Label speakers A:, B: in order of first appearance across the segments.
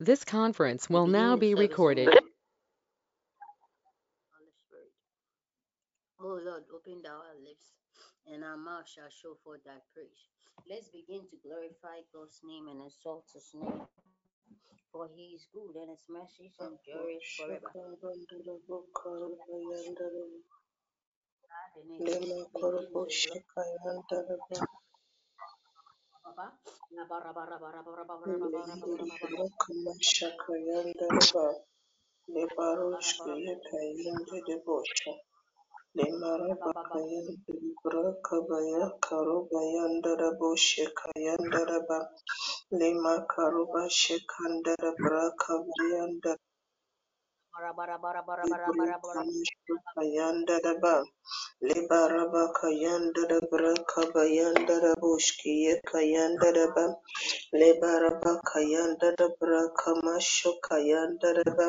A: This conference will now be recorded.
B: Oh Lord, open our lips, and our mouth shall show forth thy praise. Let's begin to glorify God's name and exalt his name. For he is good and his mercies endure forever.
C: Lemara bakaya libra kabaya karoba yandara bo shekayandara ba lema karoba shekandara bra kabayandara yandara ba lebara bakayandara bra kabayandara boshkiye kayandara ba lebara bakayandara bra kamasho kayandara ba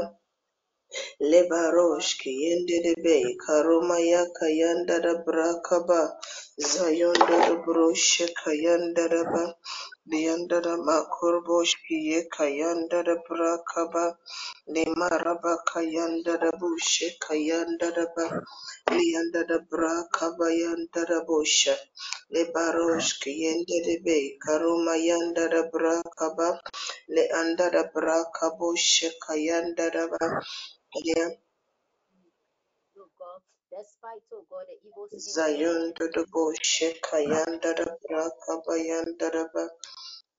C: Lebarosh Kiyenderebe Karomaya Kayandara Brakaba Zayondara Leandara Makorbosh Kiye Kayandara Brakaba Lemaraba Kayandara Bushe Kayandaraba Leandara Brakaba Yandara Busha Lebarosh Kiyenderebe Karomayandara Brakaba Leandara Brakaboshe Kayandaraba yeah. Zion Dodobo Shekayanda da Braka Bayanda da Ba.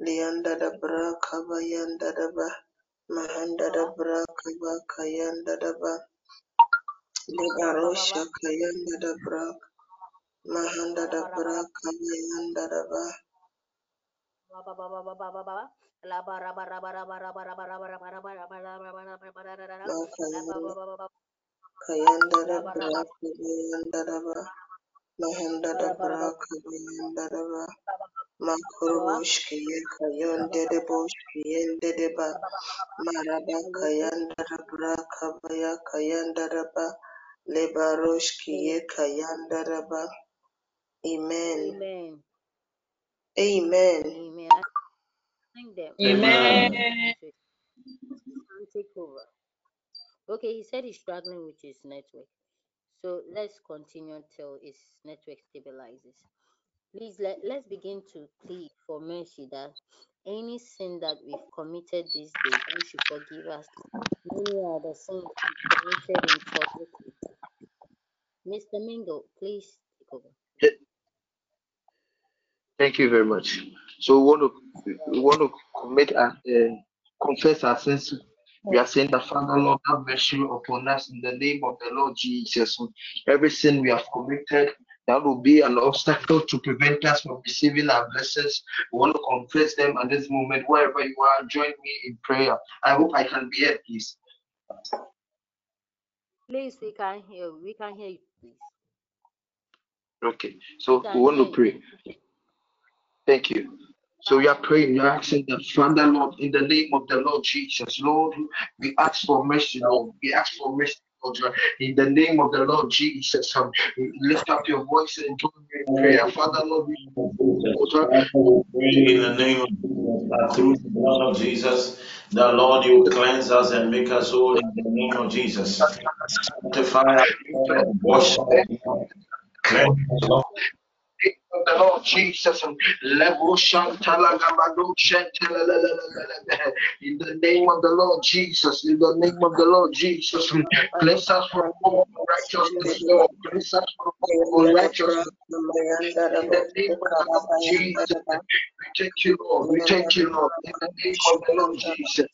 C: Lianda da Braka Bayanda da Ba. Mahanda da Braka Bakayanda da Ba. Ligarosha Kayanda da Braka Mahanda da Braka Bayanda da Ba Kayandara Braka Bayandaraba Mahandara Braka Bayandaraba Makurushki Kayondere Boshki Yendeba Maraba Kayandara Braka Baya Kayandaraba Lebaroshki Kayandaraba Amen.
B: Amen.
C: Amen.
B: Amen. Amen. Take over. Okay, he said he's struggling with his network. So let's continue until his network stabilizes. Please let, let's begin to plead for mercy that any sin that we've committed this day, God should forgive us. Many are the sins committed in public. Mr. Mingo, please.
D: Thank you very much. So we want to we want to commit uh, confess our sins we are saying that Father Lord have mercy upon us in the name of the Lord Jesus. Every sin we have committed that will be an obstacle to prevent us from receiving our blessings. We want to confess them at this moment. Wherever you are, join me in prayer. I hope I can be here, please.
B: Please, we can hear. We can hear you, please.
D: Okay, so we, we want to pray. Thank you. So we are praying, we are asking the Father, Lord, in the name of the Lord Jesus, Lord, we ask for mercy, Lord. We ask for mercy. Lord, in the name of the Lord Jesus, um, lift up your voice and join me in prayer. Father, Lord,
E: in the name of through the blood of Jesus, the Lord, you cleanse us and make us whole in the name of Jesus. Sanctify wash cleanse us,
D: the Lord Jesus. In the name of the Lord Jesus, in the name of the Lord Jesus, bless us from all righteousness, Lord. Bless us from all unrighteousness. In the name of the Lord Jesus, we thank you, Lord. We thank you, Lord. In the name of the Lord Jesus.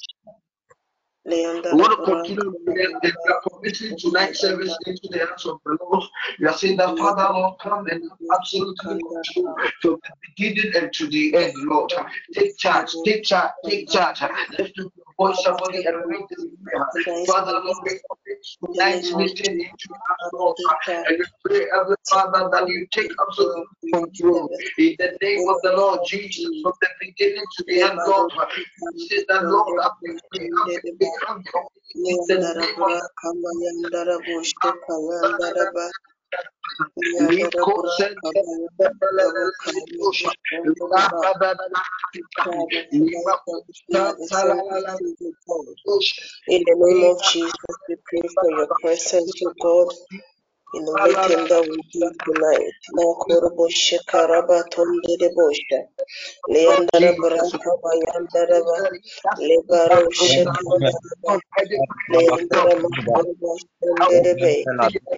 D: We want to continue we are committing tonight's service into the hands of the Lord. We are saying that Father, Lord, come and absolutely control from the beginning and to the end, Lord. Take charge, take charge, take charge. Lift up your voice, somebody, and read this prayer. Father, Lord, we commit tonight's meeting into hands, Lord. And we pray, every Father, that you take absolute control in the name of the Lord Jesus, from the beginning to the end, Lord. Say that, Lord, I pray,
C: In the name of Jesus, we pray for your presence, O God, in the weekend that we do tonight. Makorobo shekaraba tondedebosha. Leandara baraka bayandaraba. Lebaro shekaraba. Leandara makorobo shendedebe.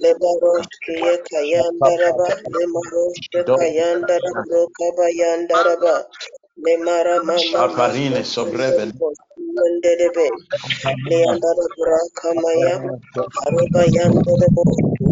C: Lebaro shkiye kayandaraba. Lemaro shekayandara broka bayandaraba. Lemara mama
E: Aparine sobreve.
C: Mandedebe. Leandara baraka maya. Aruba yandarabo.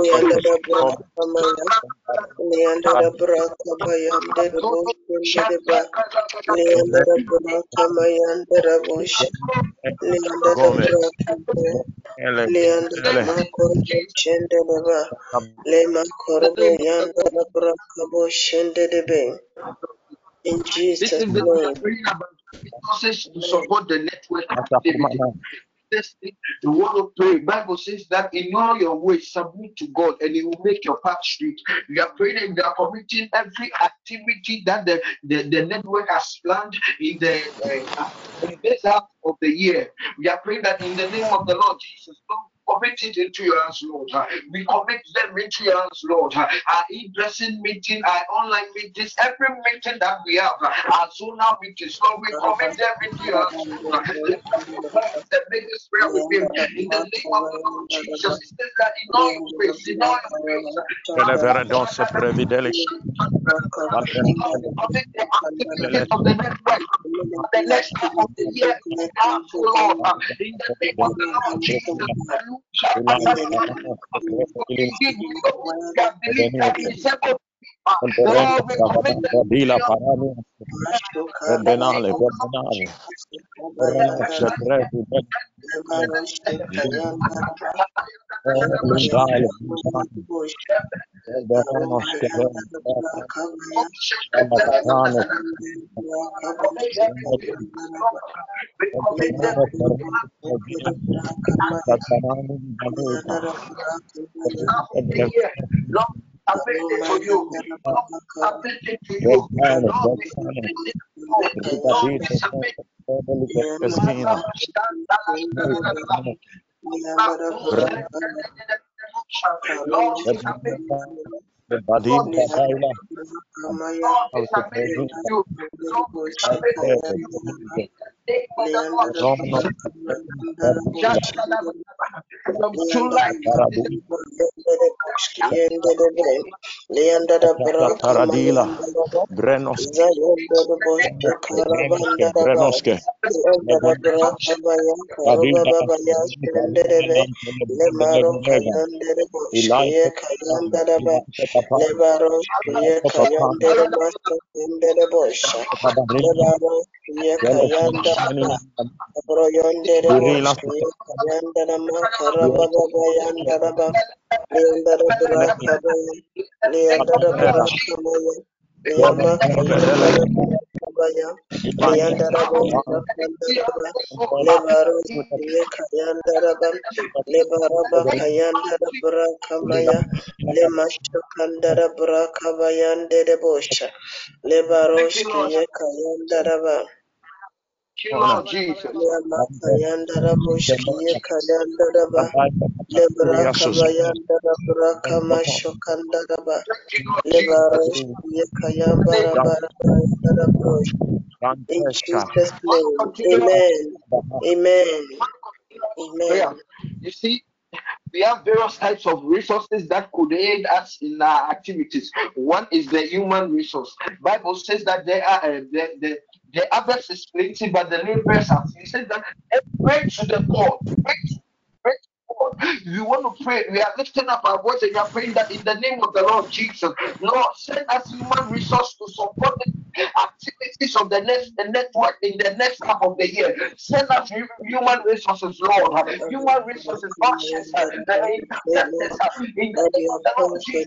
C: Leandara makorobo sheka yandaraba. Leandara baraka baya. Leandara baraka maya. Leandara baraka baya nderebo shendereba. Leandara baraka maya nderebo Leandara
E: Gome.
C: baraka baya. Leandara makorobo. Lema korobo yandara baraka bo shenderebe. In
D: This
C: Jesus'
D: is the we
C: name.
D: are praying about resources to support the network activity. This thing, you want. Bible says that in all your ways submit to God and He will make your path straight. We are praying and we are committing every activity that the, the, the network has planned in the uh, in this half of the year. We are praying that in the name of the Lord Jesus, Lord, commit it into your hands, Lord. We commit them into your hands, Lord. Our in-person meeting, our online meetings, every meeting that we have, our zonal meetings, Lord, we commit them into your hands, Lord. Let us pause and make this prayer with him. In the name of the Lord Jesus, it says that in all your ways, in all your ways,
E: Velevere donse previdelish.
D: Lord, we commit the activities of the network for the next of the year in your hands, O Lord. In the name of the Lord Jesus, Indeed, we can believe that in December, Lord, we commit them to
E: Vila
D: your
E: parani. Benale, benale. Orana
D: year. Lord, I submit to you. Lord, submit it you. Lord, we submit it you. Lord, we submit submit
E: Badin. Baila.
D: Lord, we submit it to you. Lord, submit it to you. From July
C: Lebaro Ye Kayandere Master Kayandere Bosha Lebaro Ye Kayandara Ba. Broyondere Boschke Kayandara Ma Karaba Baba Yandara Ba Leandara Baraka Baya Leandara Baraka Baya Liyama Kayandara Baraka Baya Leandara Bosa Kandaraba Lebaros Ye Kayandaraba Lebaraba Kayandara Brakamaya Lemasho Kandara Brakabayandere Bosha Lebaros Ye Kayandaraba
D: Lord Jesus.
C: Liyama Kayandara Boshkiye Kayandaraba Lebrakabayandara Brakamasho Kandaraba Lebaros Ye Kayambara Barabara Brosh in Jesus' name. Amen. Amen.
D: Prayer.
C: Amen.
D: You see, we have various types of resources that could aid us in our activities. One is the human resource. Bible says that there are uh, the, the the harvest is plenty, but the laborers are. few. He says that pray to the God, pray to, pray to God Lord, we want to pray. We are lifting up our voice and we are praying that in the name of the Lord Jesus, Lord, send us human resource to support the activities of the next the network in the next half of the year. Send us human resources, Lord. Human resources, ushers, uh, in the name of the Lord Jesus.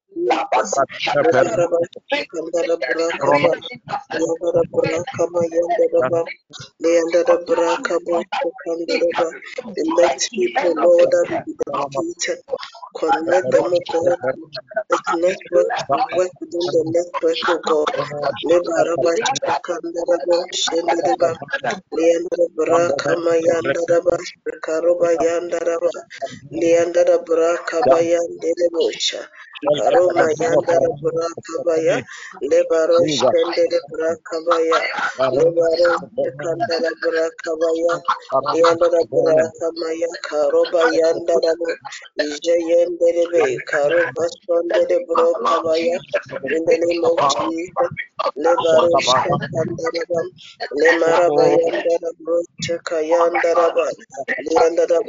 D: Jesus.
C: of
D: Jesus.
C: Lebaraba, Shikandara Brakaba, Yabara Brakaba, Yandaraba, Leandara Brakaba, Shikandaraba. Elect people, Lord, that will be dedicated. Connect them, O God, to this network, work within the network, O God. Lebaraba, Shikandaraba, Shendaraba, Leandara Brakama, Yandaraba, Shikaroba, Yandaraba, Leandara Brakaba, Yandarabosha. Karoma yandara burakabaya, lebaro shendere burakabaya, lebaro sekandara burakabaya, yandara burakamaya, karoba yandara bu, ije yendere be, karoba sondere burakabaya, in the name of Jesus, lebaro bam, lemaraba yandara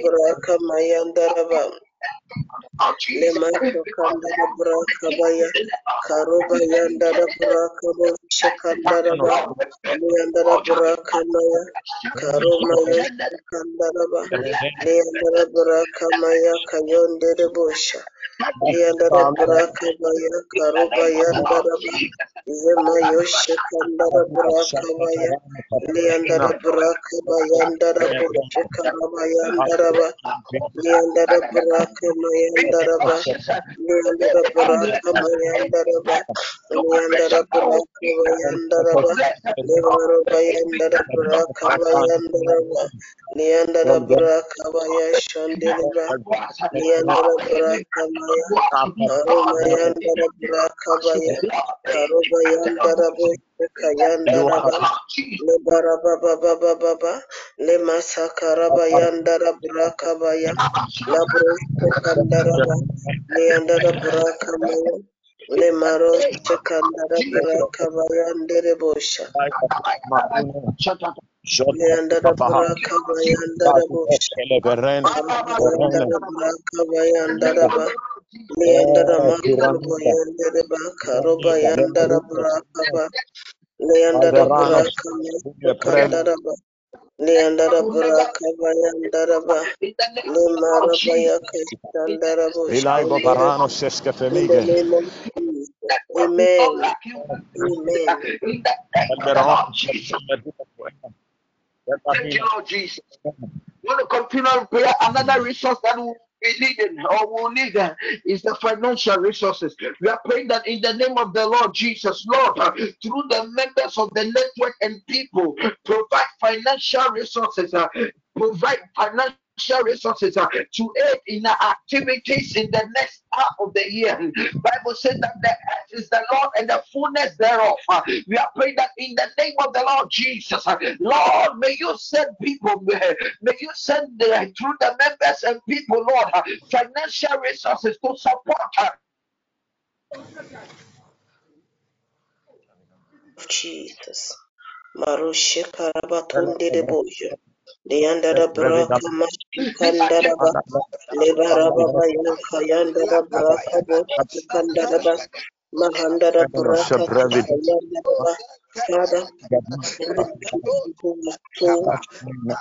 C: burakabaya, yandara ba, Lemato kandara brakabaya karoba yandara brakabo shekandara ba liyandara brakamaya karoma yoshe kandara ba liyandara brakamaya kayondere bosha liyandara brakabaya karoba yandara ba yema yoshe kandara brakabaya liyandara brakabaya yandara boshe karaba yandara ba liyandara brakamayandara Leandara Baraka Mayandaraba, Leandara Baraka Bayandaraba, Levaro Bayandara Baraka Bayandaraba, Leandara Baraka Bayashandeleba, Leandara Baraka Maya, Karumayandara Baraka Baya, Karubayandara Bosheka Yandaraba, Lebara Baba Baba Baba, Lemasakara Bayandara Baraka Baya, Labro Sekandaraba, Leandara Baraka Maya, Lemaro Sekandara Baraka Bayandere Bosha, Leandara Baraka Bayandara Bosha, Leandara Ba, Leandara Makuru Bayandere Ba, Karoba Yandara Baraka Ba, Leandara Baraka Sekandara Ba, Leandara Baraka Bayandara Ba, Lemara Bayaka Sandara Bosha, In the name of Jesus. Amen. Amen.
D: In the name of the Lord Jesus. Thank you, Lord Jesus. We want to continue prayer. Another resource that we be needing or will need is the financial resources. We are praying that in the name of the Lord Jesus, Lord, uh, through the members of the network and people, provide financial resources, uh, provide financial resources uh, to aid in our activities in the next half of the year. Bible says that the earth is the Lord and the fullness thereof. Uh, we are praying that in the name of the Lord Jesus, uh, Lord, may you send people, may, may you send through the members and people, Lord, uh, financial resources to support.
C: Of Jesus. Marushe Karabatunde de Boja. Leandara Braka Mashikandaraba. Lebarababa Yanka Yandara Braka Boshikandaraba. Mahandara Braka Yandaraba. Father, every people who are so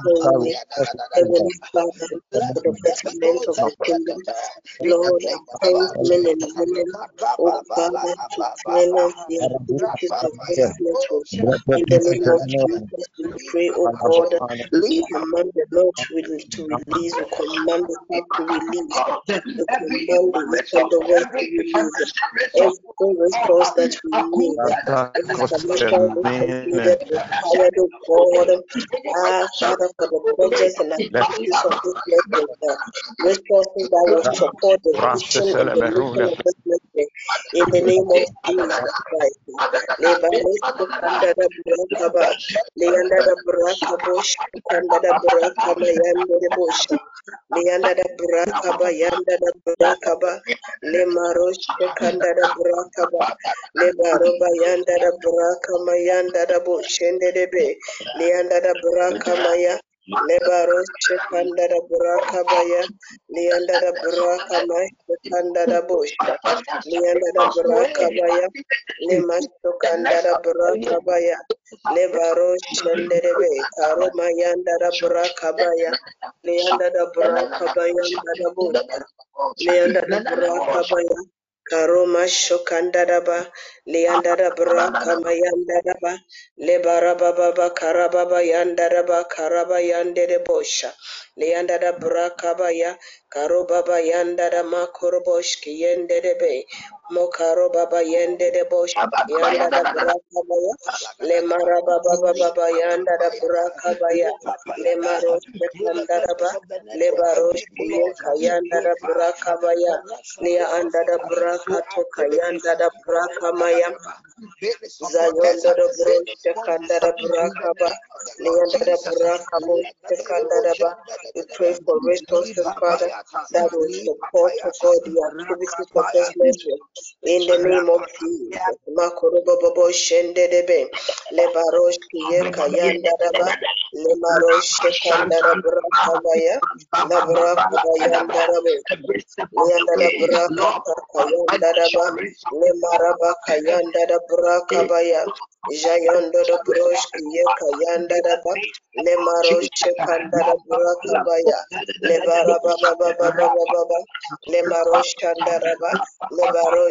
C: holy, Heavenly Father, for the betterment of the kingdom. Lord, appoint men and women, oh Father, to activities of. In the name of Jesus, we pray, oh God, we command the Lord to, release, we command the Lord to release, we command the week of the word to release every resource that we need, every financial Amen. God. Ah, Father, for the projects and activities of this network, resources that will support the vision and the network. In the name of Jesus Christ. Lebanesko kandada burakaba, leandada burakabosh, kandada burakaba yandere bosha, leandada burakaba yandada burakaba, lemarosh kandada burakaba, lebaroba yandada burakama yandada boshendebe, leandada burakama ya, lebarosh kandada burakaba ya, leandada burakama kandada bosha, leandada burakaba ya, Lemasto kandara burakabaya. Lebaro shenderebe. Karo mayandara burakabaya. Leandara burakabaya ndara buta. Leandara burakabaya. Karoma shokandaraba. Leandara burakamayandara Lebaraba baba karababa yandaraba karaba yandere bosha. Leandara burakabaya. Karobaba yandara makorobosh kiyenderebe. Mokaro baba yende de bosh yanda da braka baya le mara baba baba yanda da braka baya le maro sekanda da ba le barosh ye kayanda da braka baya le anda da braka to kayanda da braka maya zayondo da brosh sekanda da braka ba le da braka bo sekanda da ba we pray for resources father that will support oh God the activities of this nation in the name of Jesus. Kayanda. Le. Le. Le kandaraba. Le barosh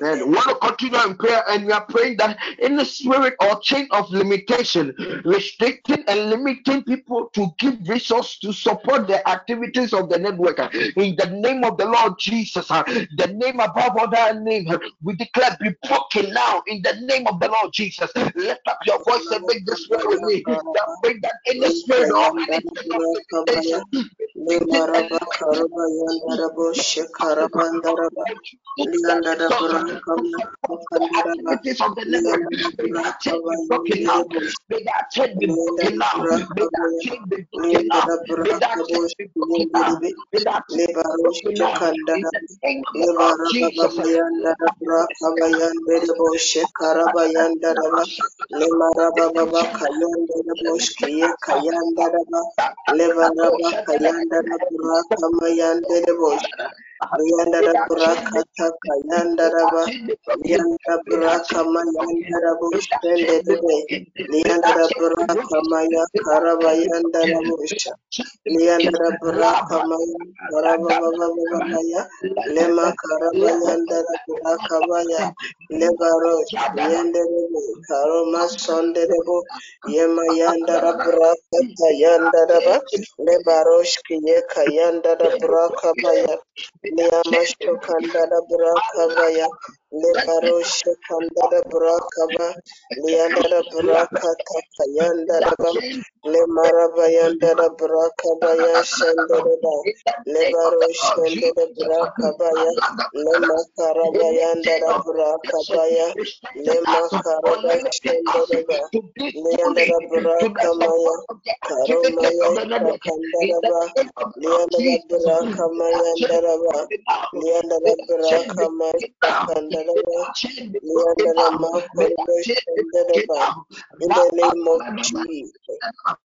D: And we want to continue in prayer, and we are praying that in the spirit or chain of limitation, restricting and limiting people to give resource to support the activities of the network. In the name of the Lord Jesus, the name above all other name, we declare be broken now in the name of the Lord Jesus. Lift up your voice and make this prayer with me. That bring that in the spirit or limitation,
C: Kandaraba.
D: activities of the network. May that chain be broken
C: bosh.
D: May that chain be broken now. May that chain be broken
C: da
D: May that chain be broken
C: debe.
D: May that chain be broken now. In the name of the Lord Jesus.
C: baba yanda da brakaba yanda da bosh karaba yanda da ba. Le maraba baba kayanda da kayanda da ba. Kayanda da brakama yanda da bosh. Yanda da brakata kayanda da ba. Yanda braka mayanda da bosh tende debe. Yanda da braka maya karaba yanda da bosh. Liandara Buraka Maya Karaba Baba Baba Baya Lema Karaba Yandara Buraka Baya Lebarosh Yenderebe Karoma Sonderebo Yema Yandara Buraka Tayandara Ba Lebarosh Kiyeka Yandara Buraka Baya Liama Shokandara Buraka Baya Lebarosh Kandara Buraka Ba Liandara Buraka Takayandara Ba Le marabayanda da brakabaya shendereba. Le baro shendere brakabaya. Le makarabayanda da brakabaya. Le makaraba shendereba. Le yanda da brakamaya. Karomaya shakandaraba. Le yanda da brakamaya ndaraba. Le yanda da brakamaya shakandaraba. Yanda. In the name of Jesus.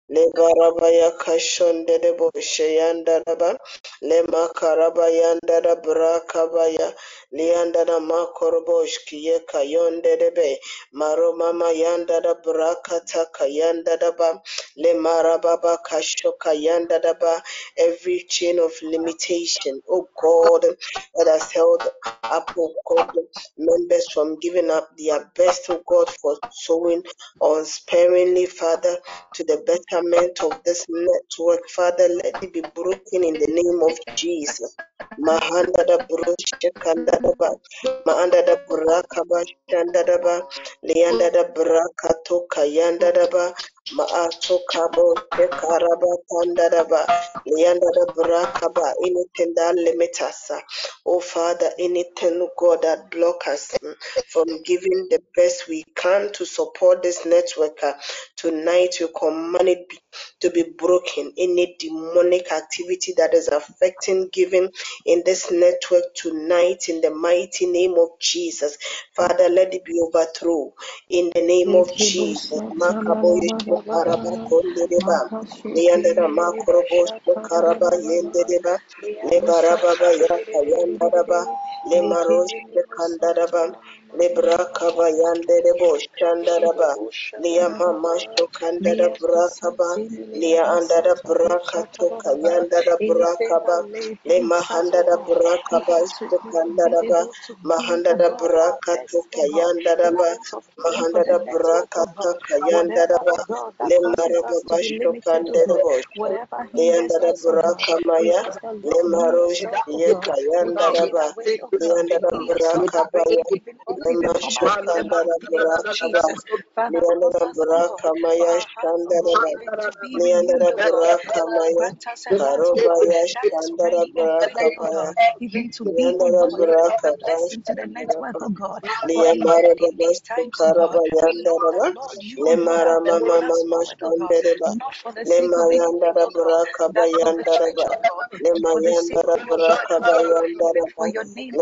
C: Le barabaya kashonde de bosheyanda raba le makaraba yanda da brakabaya lianda da makorobosh kiye kayonde de be maro mama yanda da brakata kayanda da ba le marababa kasho kayanda da ba every chain of limitation oh God that has held up oh God members from giving up their best, to God, for sowing unsparingly, Father, to the betterment of this network. Father, let it be broken in the name of Jesus. Mahanda da Shekaraba Tandadaba, Leanda da Brakaba, anything that limits us. Oh Father, anything, God, that block us from giving the best we can to support this network. Tonight we command it to be broken. Any demonic activity that is affecting giving in this network tonight, in the mighty name of Jesus. Father, let it be overthrown in the name of Jesus. Karaba Kondedeba. Leandera Makorobo Karaba Yendedeba. Le Barababa Yaka Yandaraba. Le Marosh Kandaraba. Le Brakaba Yanderebo Shandaraba. Lia Mama Shokandara Brakaba. Lia Andara Brakato Kayandara
F: Anything
C: Brakaba.
F: that may
C: Le
F: hindrance us, oh
C: Mahandara
F: God,
C: Brakaba
F: hindrance us from being
C: Shokandaraba.
F: able to give, oh
C: Mahandara
F: God, our
C: Brakato
F: best, God,
C: Kayandaraba.
F: hindrance of paying for the
C: Mahandara
F: network, oh
C: Brakata
F: God, whatever,
C: Kayandaraba.
F: oh God, that
C: Le
F: causes us to
C: Marababa
F: be limited, God,
C: Shokandarabo.
F: whatever hinders
C: Leandara
F: us, oh God, we
C: Brakamaya.
F: ask the
C: Le
F: you
C: Marosh
F: yourself, oh God, will take it
C: Yekayandaraba.
F: away, God,
C: Leandara
F: you yourself have
C: Brakabaya.
F: already given us
C: Le
F: even from our in the
C: Mashokandara
F: mighty name of
C: Brakaba.
F: Jesus. Father, cause
C: Leandara
F: us, God, for
C: Brakamaya
F: our hearts, God,
C: Shandaraba.
F: even to be God. Father,
C: Brakamaya.
F: grant us a heart, God,
C: Karobaya
F: that is
C: Shandara
F: ready and willing,
C: Brakabaya.
F: God, even to be,
C: Leandara
F: God, even a blessing to the network,
C: Brakabaya.
F: God. For
C: Liya
F: in
C: mara
F: in
C: baba
F: these times,
C: sukara
F: God, we
C: bayanda
F: know that
C: raba.
F: Lord, you,
C: Le
F: oh God,
C: mara
F: have
C: mama
F: brought us
C: mama
F: forward, God,
C: shandere ba.
F: not for the
C: Le
F: sake of
C: mayanda
F: anything,
C: ra
F: God,
C: braka
F: that of the
C: bayanda
F: church,
C: raba.
F: God,
C: Le
F: but for the
C: mayanda
F: sake
C: ra
F: of your word,
C: braka
F: God,
C: bayanda
F: even
C: raba.
F: for your name,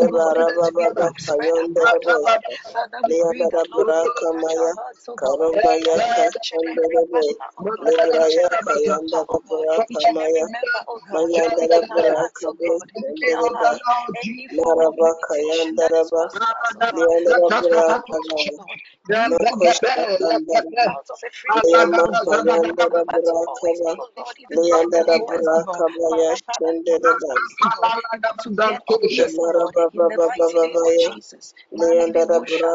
C: Le
F: Lord,
C: bara
F: to be
C: baba
F: able to spread
C: bakayonde
F: abroad,
C: rabo.
F: God. Father, we
C: Le
F: pray
C: yanda ra
F: that, Lord, you will
C: braka maya.
F: hearts, oh God.
C: Karobaya
F: Father, each and every
C: kashandere be.
F: partner, oh God,
C: Le
F: each
C: braya
F: and every
C: kayanda
F: daughter,
C: ra
F: oh God,
C: braka
F: each and every
C: maya.
F: member, God,
C: Mayanda ra
F: within our hearts,
C: braka be
F: God, within
C: shandere
F: our
C: ba.
F: hearts, any form of
C: Maraba
F: limitation
C: kayanda
F: that is
C: raba.
F: causing us, God,
C: Liyanda
F: to
C: ra
F: not be able
C: braka maya.
F: Lord. We, God,
C: Makosta kandara
F: come out of a free giving,
C: Liyamaka
F: God,
C: yandara
F: but to always
C: burakaba
F: be, Lord, even
C: Liyandara
F: lenders, God.
C: burakaba
F: Father, Father,
C: yashendere
F: cause
C: ba
F: us, God, even to get of this, oh
C: Limara
F: God,
C: baba baba
F: mighty
C: ba yandara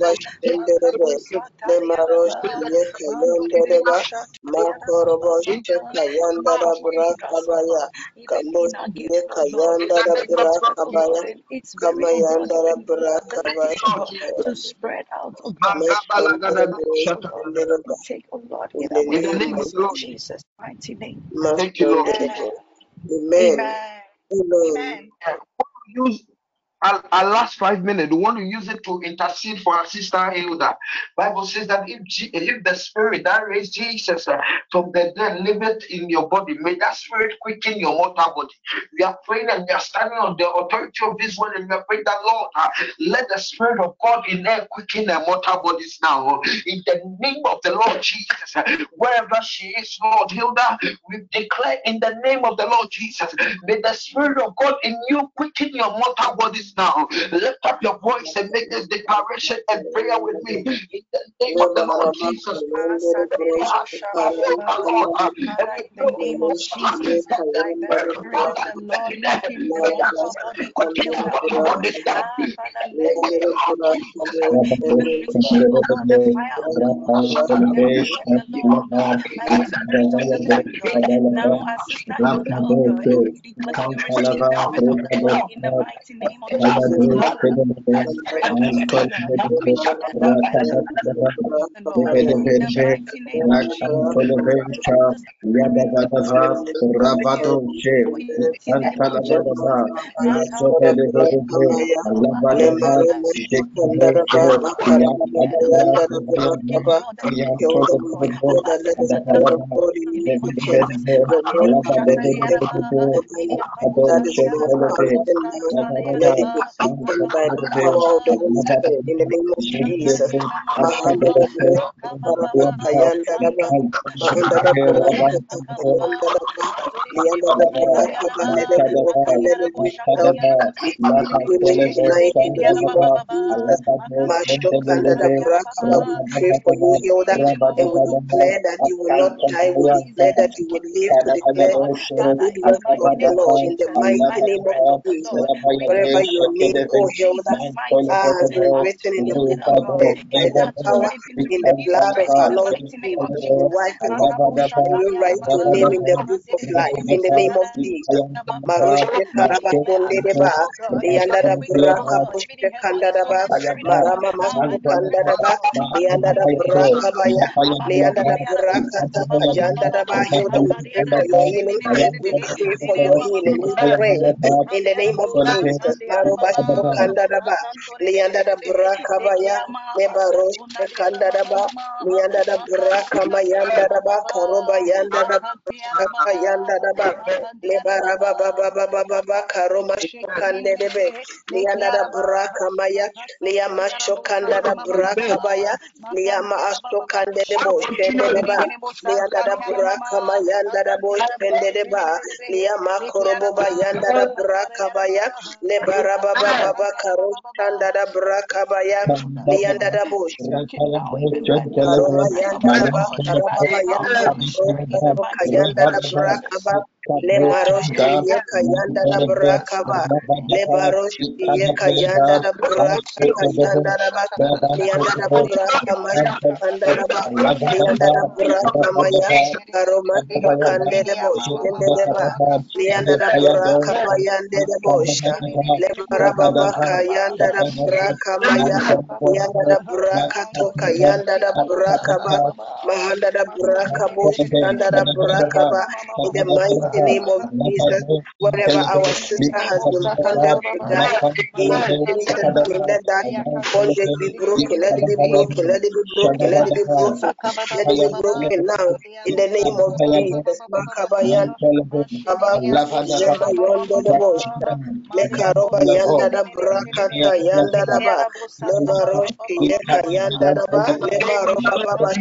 C: ba yandere
F: oh
C: ya
F: oh Lord, oh
C: ya
F: very,
C: Kama
F: oh God,
C: yandara
F: even the
C: burakaba
F: oh God, to spread out, oh God, to
C: Mashandere
F: our hearts, oh God.
C: Boshandere
F: We take, oh Lord,
C: in the name of
F: Jesus' mighty name.
C: Mashandere
F: Amen.
C: Amen.
F: Amen.
C: Amen.
F: Amen.
G: use our, our last five minutes, we want to use it to intercede for our sister Hilda. Bible says that if if the spirit that raised Jesus uh, from the dead liveth in your body, may that spirit quicken your mortal body. We are praying and we are standing on the authority of this word, and we are praying that Lord, uh, let the spirit of God in her quicken her mortal bodies now. In the name of the Lord Jesus, uh, wherever she is, Lord Hilda, we declare in the name of the Lord Jesus, may the spirit of God in you quicken your mortal bodies now. Lift up your voice and make this declaration and prayer with me. In the name of the Lord Jesus, Lord, uh, and
F: Father,
G: we
F: in the
G: pray
F: name of Jesus, by the Spirit of the Lord, quicken the mortal body of Hilda, God. Father, let it, God, unleash, God, the fire of the Lord upon her, the Spirit of the Lord, God, by the Spirit of the living God. Now, our sister Hilda, God, we declare we receive the Spirit of the Lord in the mighty name
C: of
F: The
C: you in the name of Jesus.
F: We pray for you, we that you not die. We that you live to declare the good of the Lord in the name of Jesus. Wherever your name, oh Hilda, ah, has been written in the book of death, by the power in the blood of our Lord Jesus, you wipe it off, and you write your name in the book of life in the name of Jesus. Maroshe Karabakonde Deba, Lianda da Braka Bushke Kanda Daba, Marama Masu Kanda Daba, Lianda da Braka Baya, Lianda da Braka Taka Janda Daba, Hilda, we pray for your healing, we pray for your healing, we pray in the name of Jesus. Maroba Kanda Daba, Lianda da Braka Baya, Lebarosh Kanda Daba, Lianda da Braka Mayanda Daba, Karoba Yanda da Braka Yanda Daba, Lebaraba Baba Baba Baba Karoma Lianda da Braka Maya, Lia Mashokanda da Braka Baya, Lia Maasto Kande Debo, Shende Deba, Lianda da Braka Mayanda da Bo Shende Deba, Lia Makorobo Bayanda da Braka Baya, Lebaraba Baba Baba Karosh Kanda da Braka Baya, Lianda da Bo Karoma Yanda da Ba, Karaba Yanda, Kayanda da Braka Ba, le maroshi ye kayanda da brakaba le baroshi ye kayanda da braka kayanda da ba yanda da braka maya kanda da ba yanda da braka maya karoma kande de bo shende de ba yanda da braka mayande de bo sha. Le baraba ba kayanda da braka maya yanda da braka to kayanda da braka ba mahanda da braka bo shanda da braka ba in the mighty name of Jesus, wherever our sister has been bonded to die, in let that bondage be broken, let it be broken, let it be broken, let it be broken, let it be broken now, in the name of Jesus. Makabayan, Baba, Zema Yondo de Bosha, Lekaroba Yanda da Brakata Yanda da Ba, Lebaroshki Yeka Yanda da Ba, Lebaroba Baba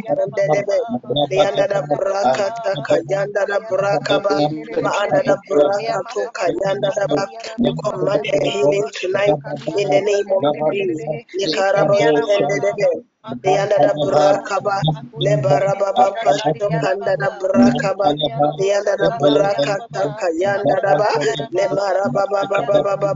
F: Yanda da Brakata Kayanda da Brakaba, Maanda da Brakato Kayanda da Ba, we command healing tonight in the name of Jesus. Lekaraba Shande de Be, Yanda da Brakaba, Lebaraba Baba Shokanda da Brakaba, Yanda da Brakata Kayanda da Ba, Lemaraba Baba Baba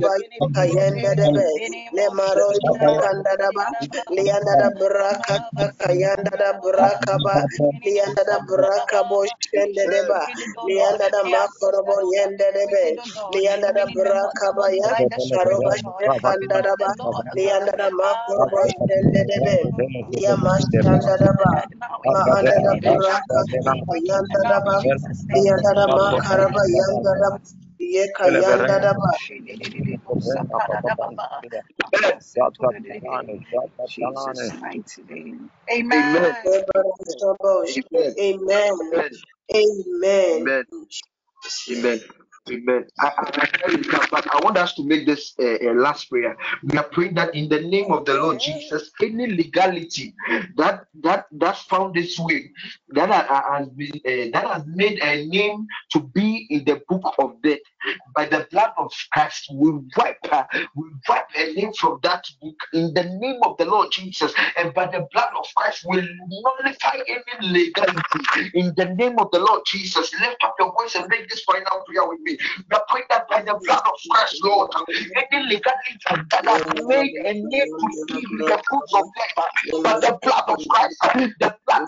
F: Kayanda da Be, Lemaro Shokanda da Ba, Lianda da Brakata Kayanda da Brakaba, Lianda da Brakabo Shende de Ba, Lianda da Makorobo Yende de Lianda da Brakaba Ya, Karoba Shekanda da Ba, Lianda da Makorobo Shende de Be, Liamashanda da Ba, Maanda da Brakata Kayanda da Ba, Lianda da Makaraba Yanda da Ye Kayanda da Ba,
E: Jesus' mighty name.
D: Amen.
F: Amen. Amen. Amen.
D: Amen. Amen. I, I, I tell you but I want us to make this uh, a last prayer. We are praying that in the name of the Lord Jesus, any legality that that that's found this way, that ha- has been uh, that has made a name to be in the book of death, by the blood of Christ, we wipe her, we wipe a name from that book in the name of the Lord Jesus, and by the blood of Christ, we nullify any legality in the name of the Lord Jesus. Lift up your voice and make this final prayer with me. We are praying that by the blood of Christ, Lord, any legality that has made a name to be the book of death, by the blood of Christ, the blood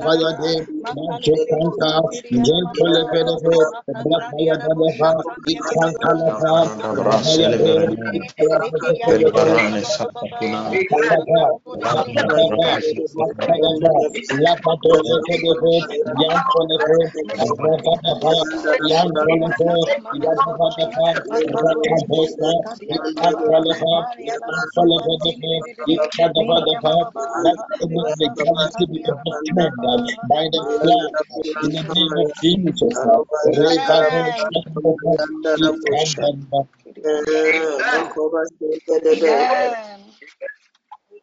H: fire
F: day, Macho Kanta, Jen Kule Pedefe, Black Fire Dabeha, Ikan Kalata, Rahaya Day, Pelabarane Sapakuna, Lapato Pedefe,
I: Yan Konefe,
F: Rakatafa, Yan Konefe, Yakatapa, Rakatosa, Ikan Kalefa, Ikan Kalefa Defe, Ikadapa Defe, let the government be confirmed. Uh, by the blood in the name of Jesus. Rebabo Shandaba, Ikandaba.
C: Amen.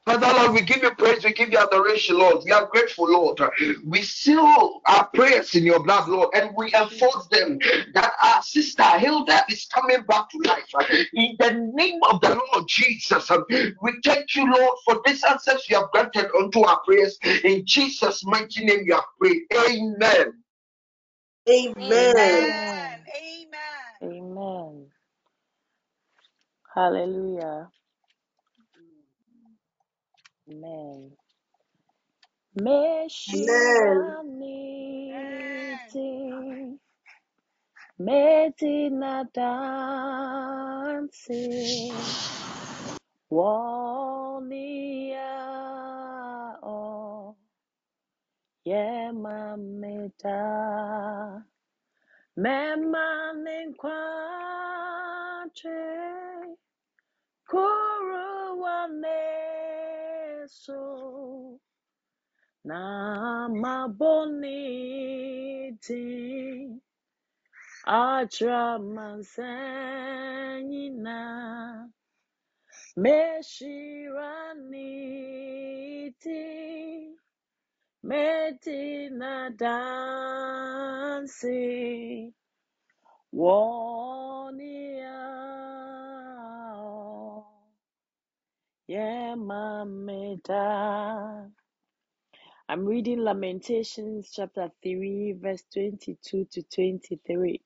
D: Father Lord, we give you praise, we give you adoration, Lord. We are grateful, Lord. We seal our prayers in your blood, Lord, and we enforce them that our sister Hilda is coming back to life. In the name of the Lord Jesus, we thank you, Lord, for this answers you have granted unto our prayers. In Jesus' mighty name, we have prayed. Amen.
J: Amen.
C: Amen.
K: Amen. Hallelujah. Amen. Meshiraniti Medina dancing Wonia o Yemamita Memanin kwache Kuruwaneso na maboniti adramansanyina meshiraniti medina dansi. Wonia yemameda I'm reading Lamentations chapter 3, verse 22 to 23.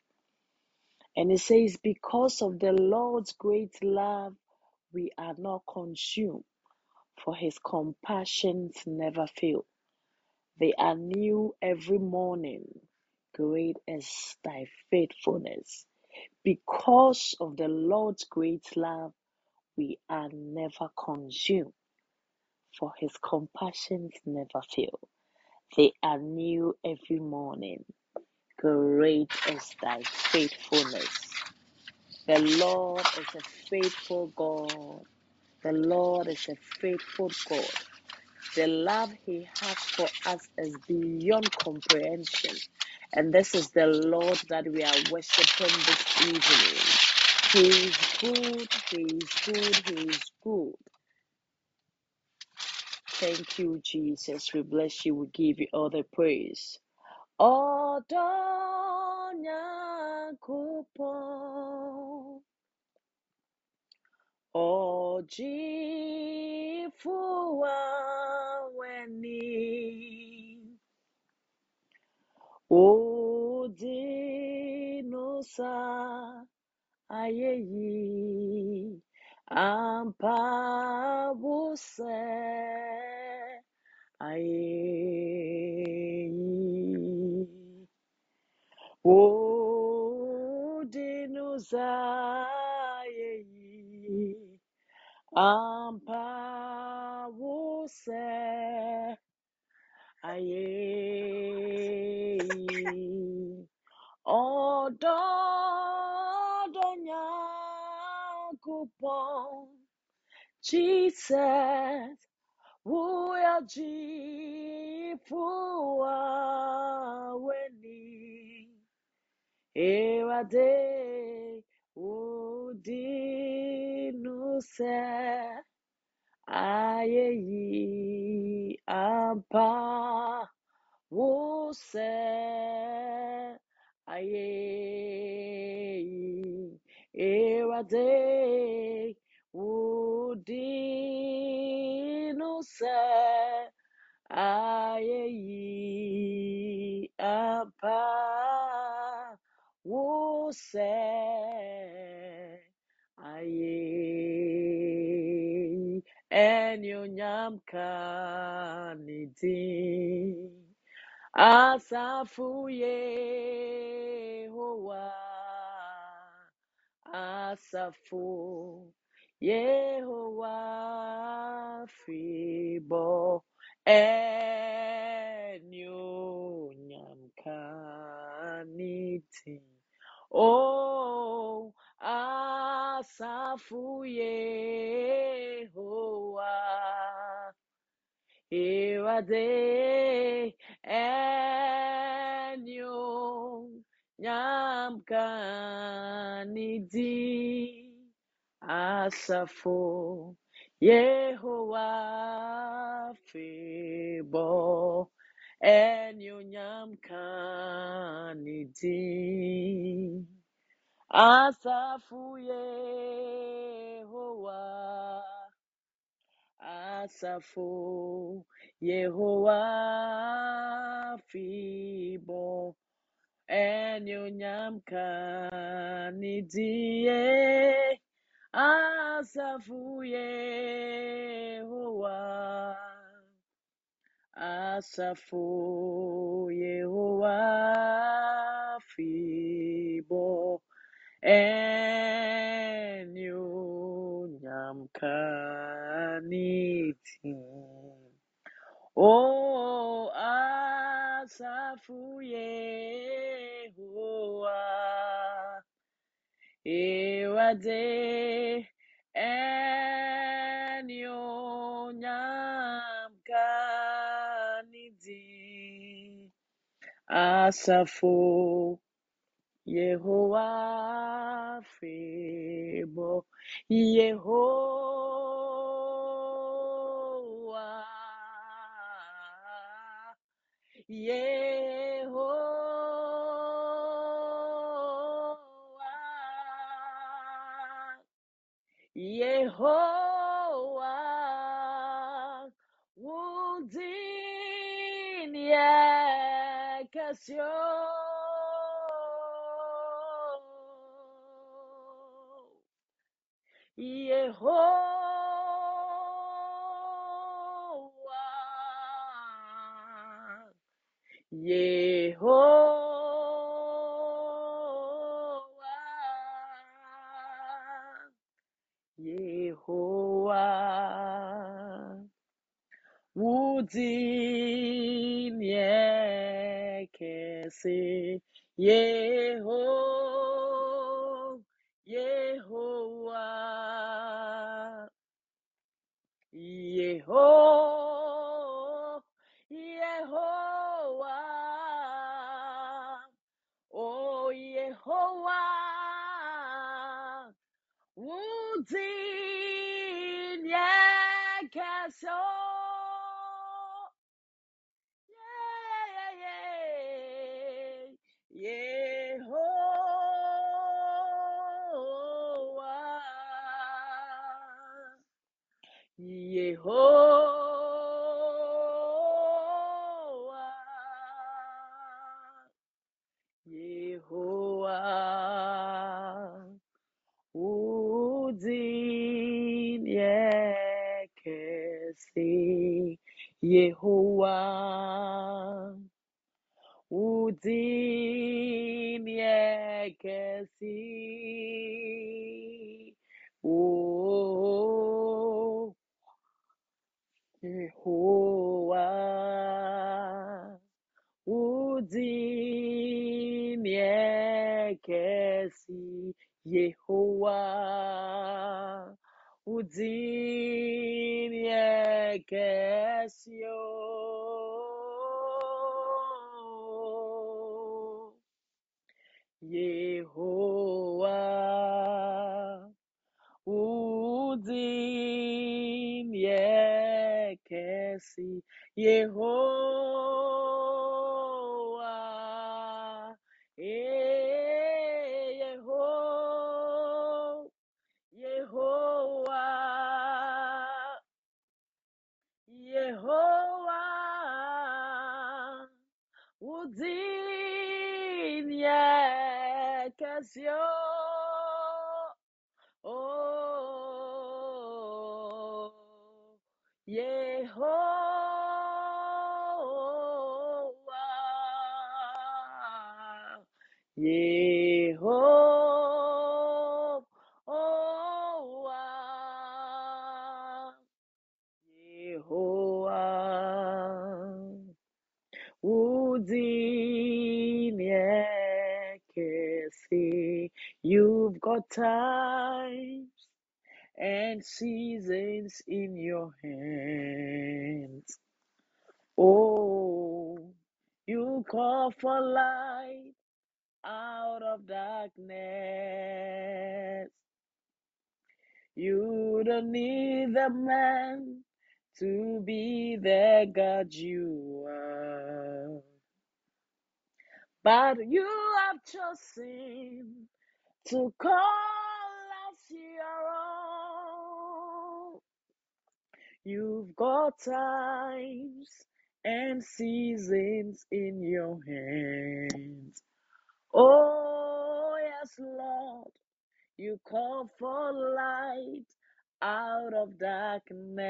K: And it says, Because of the Lord's great love, we are not consumed, for his compassions never fail. They are new every morning. Great is thy faithfulness. Because of the Lord's great love, we are never consumed, for his compassions never fail. They are new every morning. Great is thy faithfulness. The Lord is a faithful God. The Lord is a faithful God. The love He has for us is beyond comprehension. And this is the Lord that we are worshiping this evening. He is good, He is good, He is good. Thank you, Jesus. We bless you. We give you all the praise. Ọdọ Nyankopɔn, ɔgyefoɔ a w'ani, odi no sa ayɛ yi, ampa wo sɛ ayɛ yi. Odinuzai ampa wuse aye ododonya Jesus Uyajifuwa weni. Ewade udinuse. Ayeyi ampa wuse. Ayeyi Ewade udinuse ayeyi ampa wuse aye enyonyam ka ne din Asafu Yehowa, Asafu Yehowa, Fibo Enyo Nyamkaniti. Oh, Asafu Yehowa. Irade enyo nyamkanidi asafo Yehowa febo enyo nyamkanidi asafu Yehowa Asafo Yehowa Fibo Enyonyam Kanidie Asafo Yehowa. Asafo Yehowa Fibo. Enyonyam Kaniti Oh, Asafu Yehowa, Ewade Enyonyam Kanidi, Asafu Yehowa Febo, Yehowa. Yehowa, Yehowa, Wudin Yakasyo, Yehowa. Yehowa, Yehowa, Wudin Yekese, Yeho, Yehovah. Yehoah, Udin Yekesi, Yehoah, Udin Yekesi, Yehowa Udin Yekesi o Yehowa Udin Yekesi Yehoah, Yekesio, oh. Yehovah, Yehovah, a man to be the God you are. But you have chosen to call us your own. You've got times and seasons in your hands. Oh, yes, Lord, you call for light out of darkness.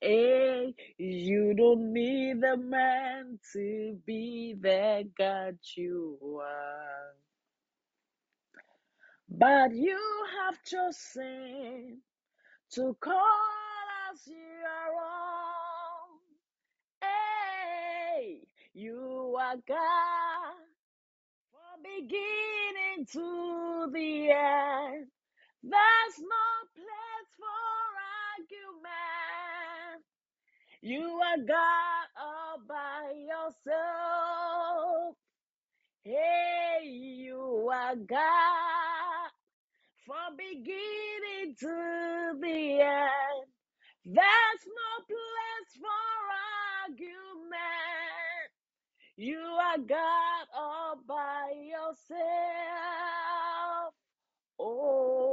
K: Hey, you don't need a man to be the God you are. But you have chosen to call us your own. Hey, you are God from beginning to the end. There's no place for argument. You are God all by yourself. Hey, you are God from beginning to the end. There's no place for argument. You are God all by yourself. Oh,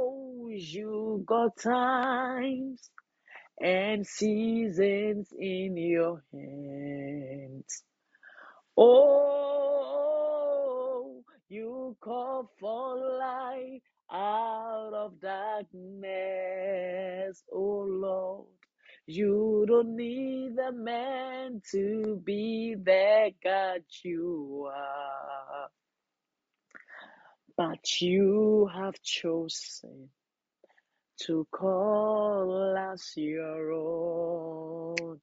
K: you got times and seasons in your hands. Oh, you call for light out of darkness. Oh Lord, you don't need a man to be the God you are, but you have chosen to call us your own.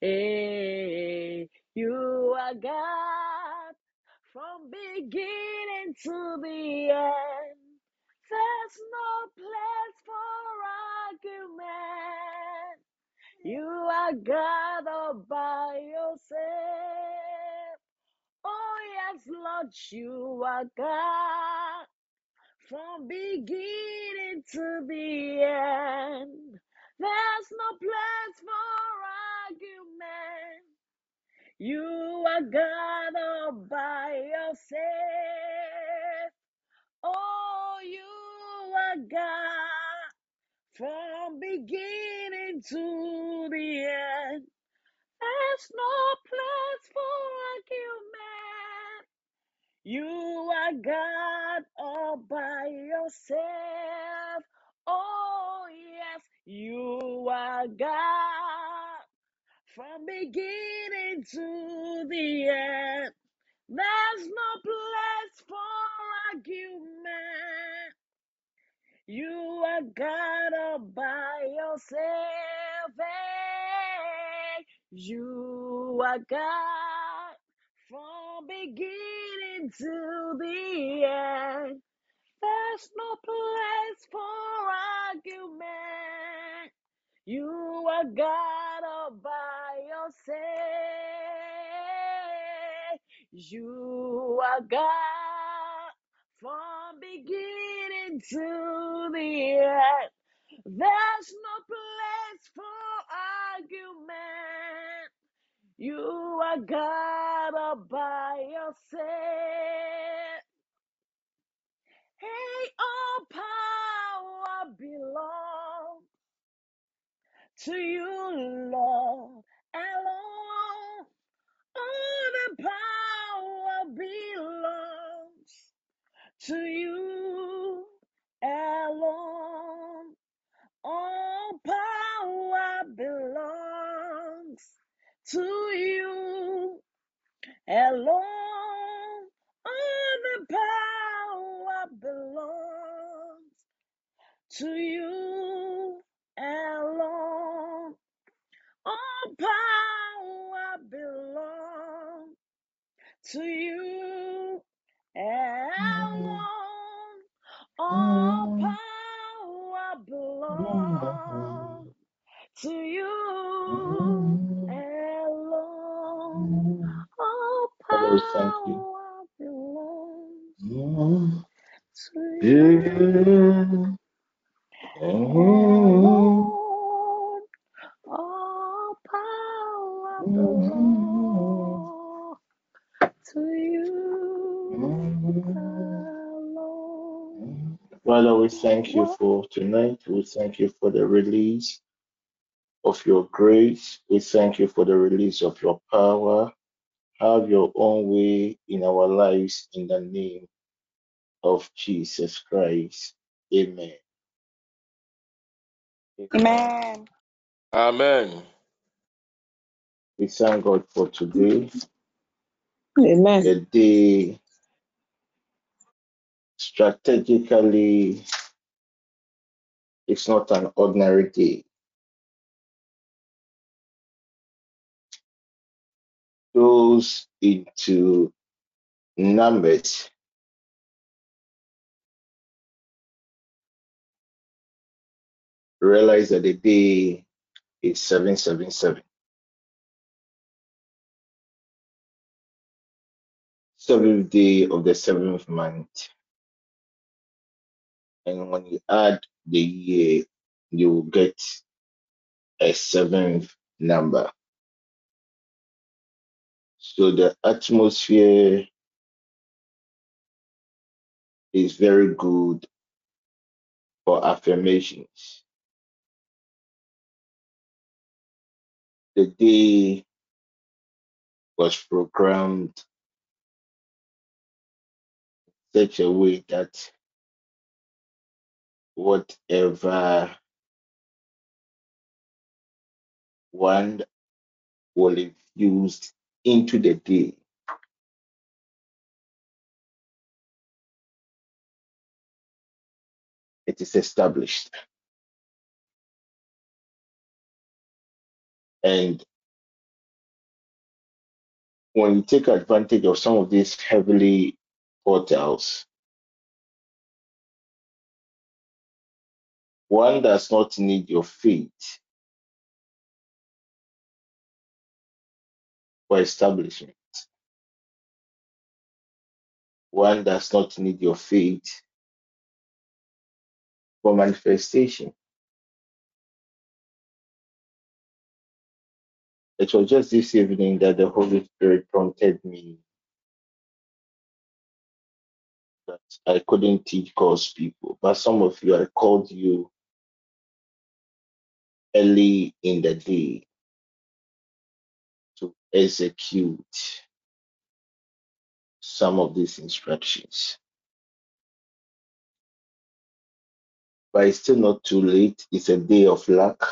K: Hey, you are God from beginning to the end. There's no place for argument. You are God all by yourself. Oh, yes, Lord, you are God from beginning to the end. There's no place for argument. You are God all by yourself. Oh, you are God from beginning to the end. There's no place for argument. You are God all by yourself. Oh, yes, you are God from beginning to the end. There's no place for argument. You are God all by yourself. Hey, you are God from beginning to the end. There's no place for argument. You are God all by yourself. You are God from beginning to the end. There's no place for argument. You are God all by yourself. Hey, all power belongs to you, Lord, alone. All the power belongs to you alone. All power belongs To you alone all the power belongs. To you alone all power belongs. To you alone all mm. power belongs. To you
L: we thank you.
K: To you.
L: Father, we thank you for tonight. We thank you for the release of your grace. We thank you for the release of your power. Have your own way in our lives in the name of Jesus Christ. Amen.
K: Amen.
M: Amen.
L: We thank God for today.
I: Amen.
L: The day strategically it's not an ordinary day. Goes into numbers. Realize that the day is 777. Seventh day of the seventh month. And when you add the year, you will get a seventh number. So the atmosphere is very good for affirmations. The day was programmed such a way that whatever one will infused into the day, it is established. And when you take advantage of some of these heavily portals, one does not need your faith for establishment. One does not need your faith for manifestation. It was just this evening that the Holy Spirit prompted me that I couldn't teach God's people, but some of you, I called you early in the day execute some of these instructions. But it's still not too late. It's a day of luck,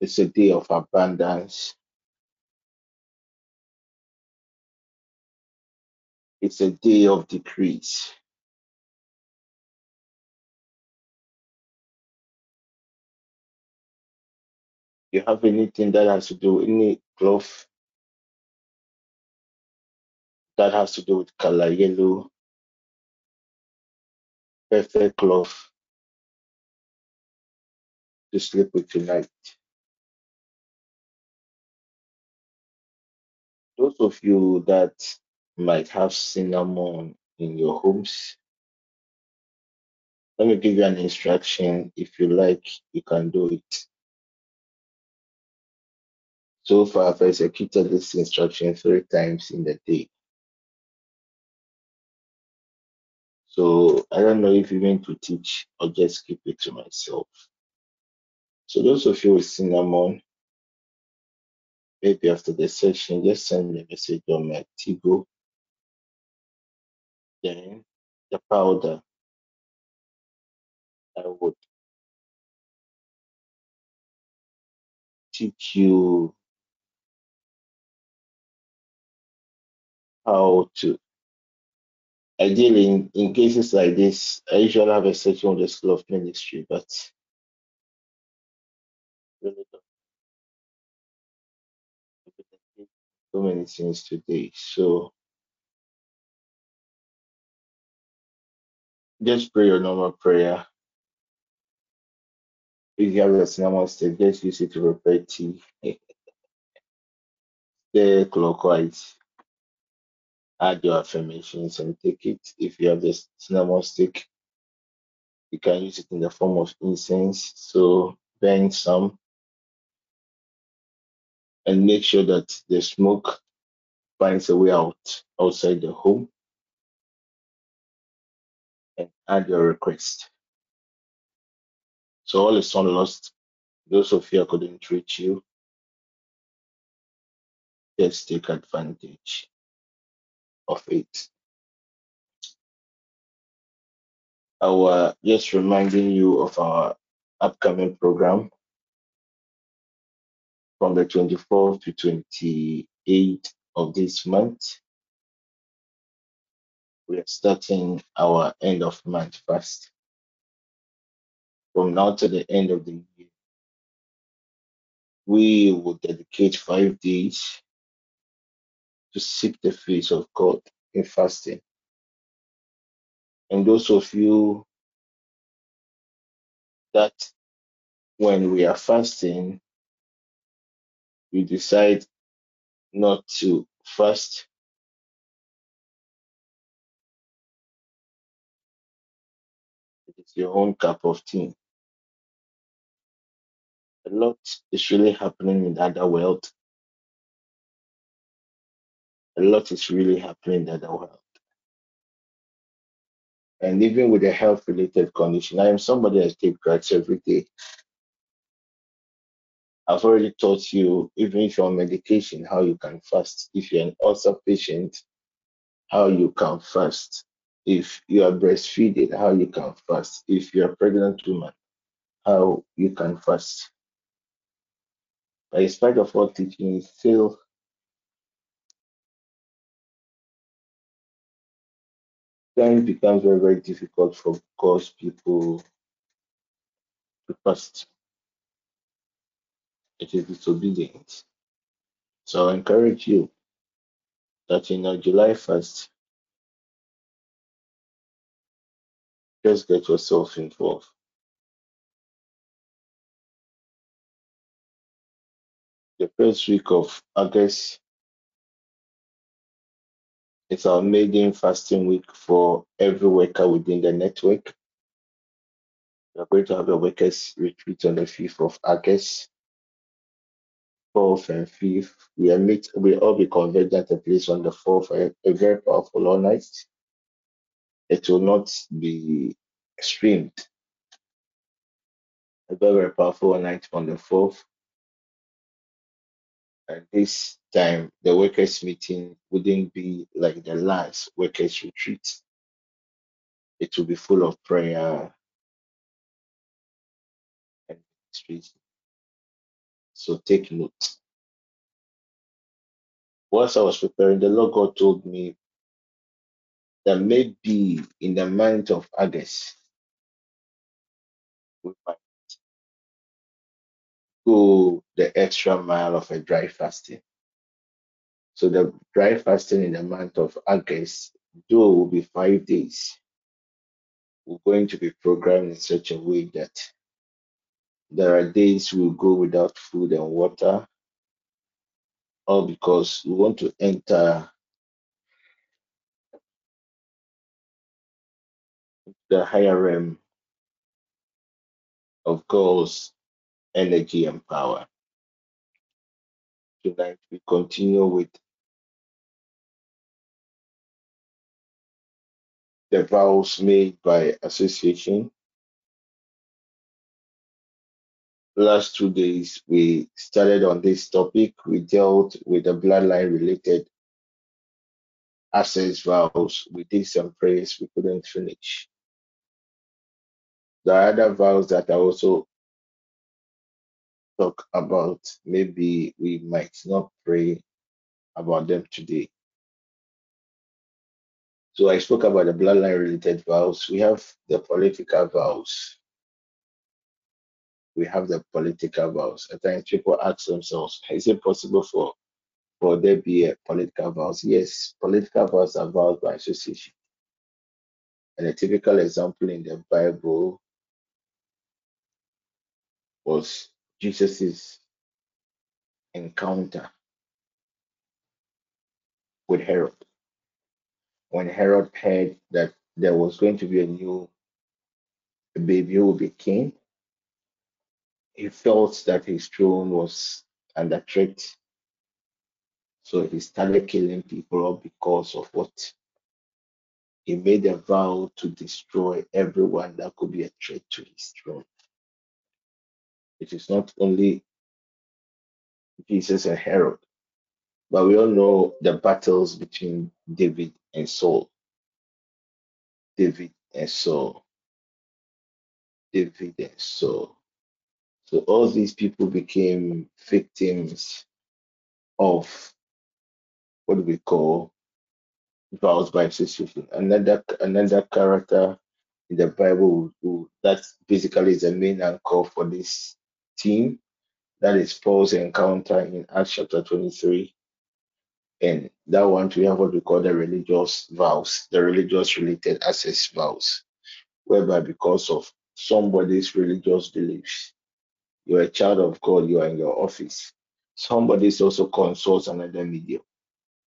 L: it's a day of abundance, it's a day of decrease. You have anything that has to do any cloth that has to do with color yellow, perfect cloth to sleep with tonight. Those of you that might have cinnamon in your homes, let me give you an instruction. If you like, you can do it. So far, I've executed this instruction three times in the day. So I don't know if you meant to teach or just keep it to myself. So those of you with cinnamon, maybe after the session, just send me a message on my Tigo. Then the powder, I would teach you how to. Ideally, in, in cases like this, I usually have a section on the school of ministry, but so many things today. So just pray your normal prayer. If you have a normal state, just use it to prepare tea. Stay clockwise. Add your affirmations and take it. If you have the cinnamon stick, you can use it in the form of incense. So burn some and make sure that the smoke finds a way out outside the home and add your request. So all is not lost. Those of you couldn't reach you, just take advantage of it. I Our just reminding you of our upcoming program from the 24th to 28th of this month. We are starting our end of month fast. From now to the end of the year, we will dedicate five days to seek the face of God in fasting. And those of you that when we are fasting, you decide not to fast, it is your own cup of tea. A lot is really happening in the other world. A lot is really happening in the world. And even with a health related condition, I am somebody that takes drugs every day. I've already taught you, even if you're on medication, how you can fast. If you're an ulcer patient, how you can fast. If you are breastfeeding, how you can fast. If you're a pregnant woman, how you can fast. But in spite of all teaching, it's still times becomes very, very difficult for cause people to fast. It is disobedient. So I encourage you that in our July 1st, just get yourself involved. The first week of August is our maiden fasting week for every worker within the network. We are going to have a workers retreat on the 5th of August, 4th and 5th. We are meet, we all be converged at a place on the 4th, a, eh, a very powerful all night. It will not be streamed. A very, powerful night on the 4th. And this time, the workers' meeting wouldn't be like the last workers' retreat. It will be full of prayer and. So take note. Whilst I was preparing, the Lord God told me that maybe in the month of August, we might go the extra mile of a dry fasting. So the dry fasting in the month of August, though will be five days, we're going to be programmed in such a way that there are days we'll go without food and water, all because we want to enter the higher realm of God's energy and power. Tonight we continue with the vows made by association. Last two days we started on this topic. We dealt with the bloodline related access vows. We did some prayers we couldn't finish. Are other vows that are also talk about. Maybe we might not pray about them today. So I spoke about the bloodline related vows. We have the political vows. We have the political vows. At times people ask themselves, is it possible for for there be a political vows? Yes, political vows are vows by association. And a typical example in the Bible was Jesus' encounter with Herod. When Herod heard that there was going to be a new baby who would be king, he felt that his throne was under threat. So he started killing people because of what he made a vow to destroy everyone that could be a threat to his throne. It is not only Jesus and Herod, but we all know the battles between David and Saul. David and Saul. David and Saul. So all these people became victims of what we call vows by association. Another another character in the Bible who that basically is the main anchor for this team. That is Paul's encounter in Acts chapter 23. And that one we have what we call the religious vows, the religious related access vows, whereby because of somebody's religious beliefs, you're a child of God, you are in your office. Somebody also consults another medium.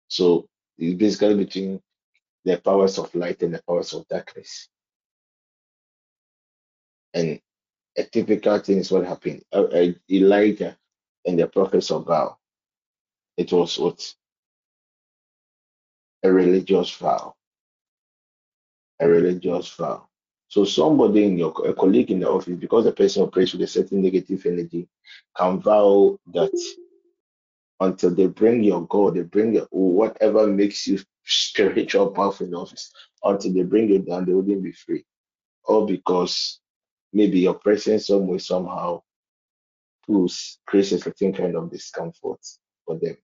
L: So it's basically between the powers of light and the powers of darkness. And a typical thing is what happened. Uh, uh, Elijah and the prophets of Baal. It was what a religious vow. A religious vow. So somebody in your a colleague in the office, because the person operates with a certain negative energy, can vow that until they bring your God, they bring your, whatever makes you spiritual powerful in the office, until they bring it down, they wouldn't be free. All because maybe your presence some way somehow creates a certain kind of discomfort for them.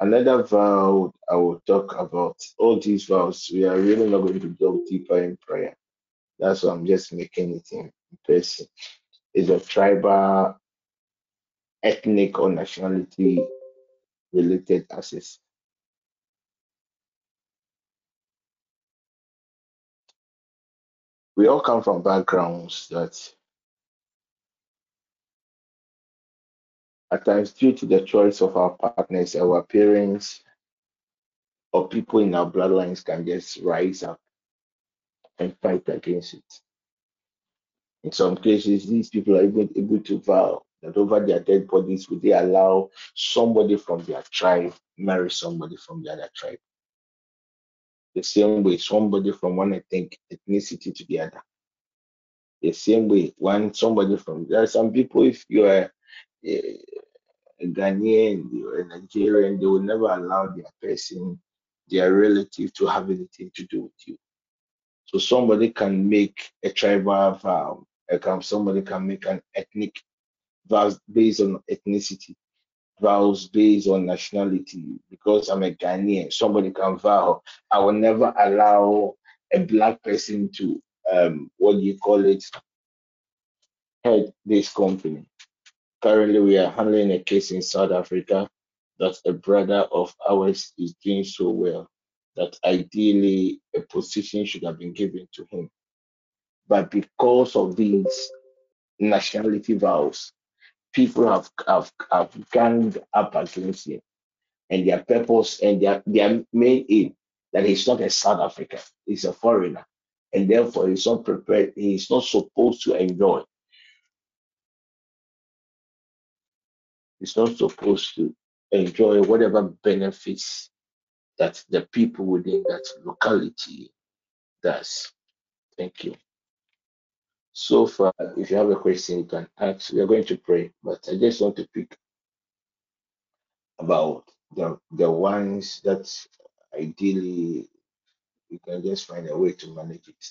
L: Another vow I will talk about, all these vows, we are really not going to delve deeper in prayer. That's why I'm just making it in person. Is a tribal, ethnic, or nationality related access. We all come from backgrounds that at times due to the choice of our partners, our parents, or people in our bloodlines can just rise up and fight against it. In some cases, these people are even able to vow that over their dead bodies, would they allow somebody from their tribe marry somebody from the other tribe? The same way, somebody from one ethnic ethnicity to the other. The same way, one somebody from there are some people, if you are a, Ghanaian, you're a Nigerian, they will never allow their person, their relative, to have anything to do with you. So somebody can make a tribal vow, somebody can make an ethnic vows based on ethnicity, vows based on nationality. Because I'm a Ghanaian, somebody can vow, I will never allow a black person to, um, what do you call it, head this company. Currently, we are handling a case in South Africa that a brother of ours is doing so well that ideally a position should have been given to him. But because of these nationality vows, people have, have, have ganged up against him. And their purpose and their, their main aim that he's not a South African, he's a foreigner. And therefore he's not prepared, he's not supposed to enjoy. He's not supposed to enjoy whatever benefits that the people within that locality does. Thank you. So far, if you have a question, you can ask. We are going to pray, but I just want to pick about the the ones that ideally you can just find a way to manage it.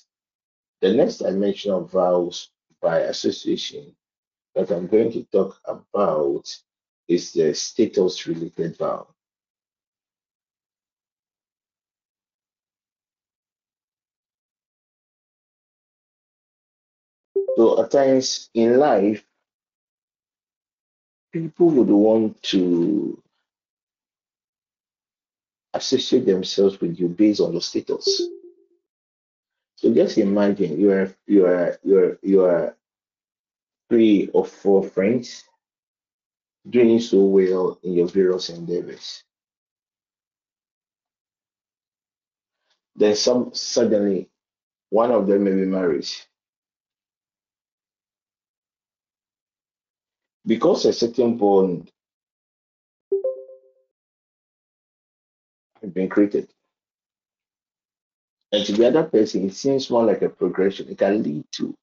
L: The next dimension of vows by association that I'm going to talk about is the status related vow. So at times in life, people would want to associate themselves with you based on your status. So just imagine you are you are you are you are three or four friends doing so well in your various endeavors. Then some suddenly one of them may be Because a certain bond has been created. And to the other person, it seems more like a progression. It can lead to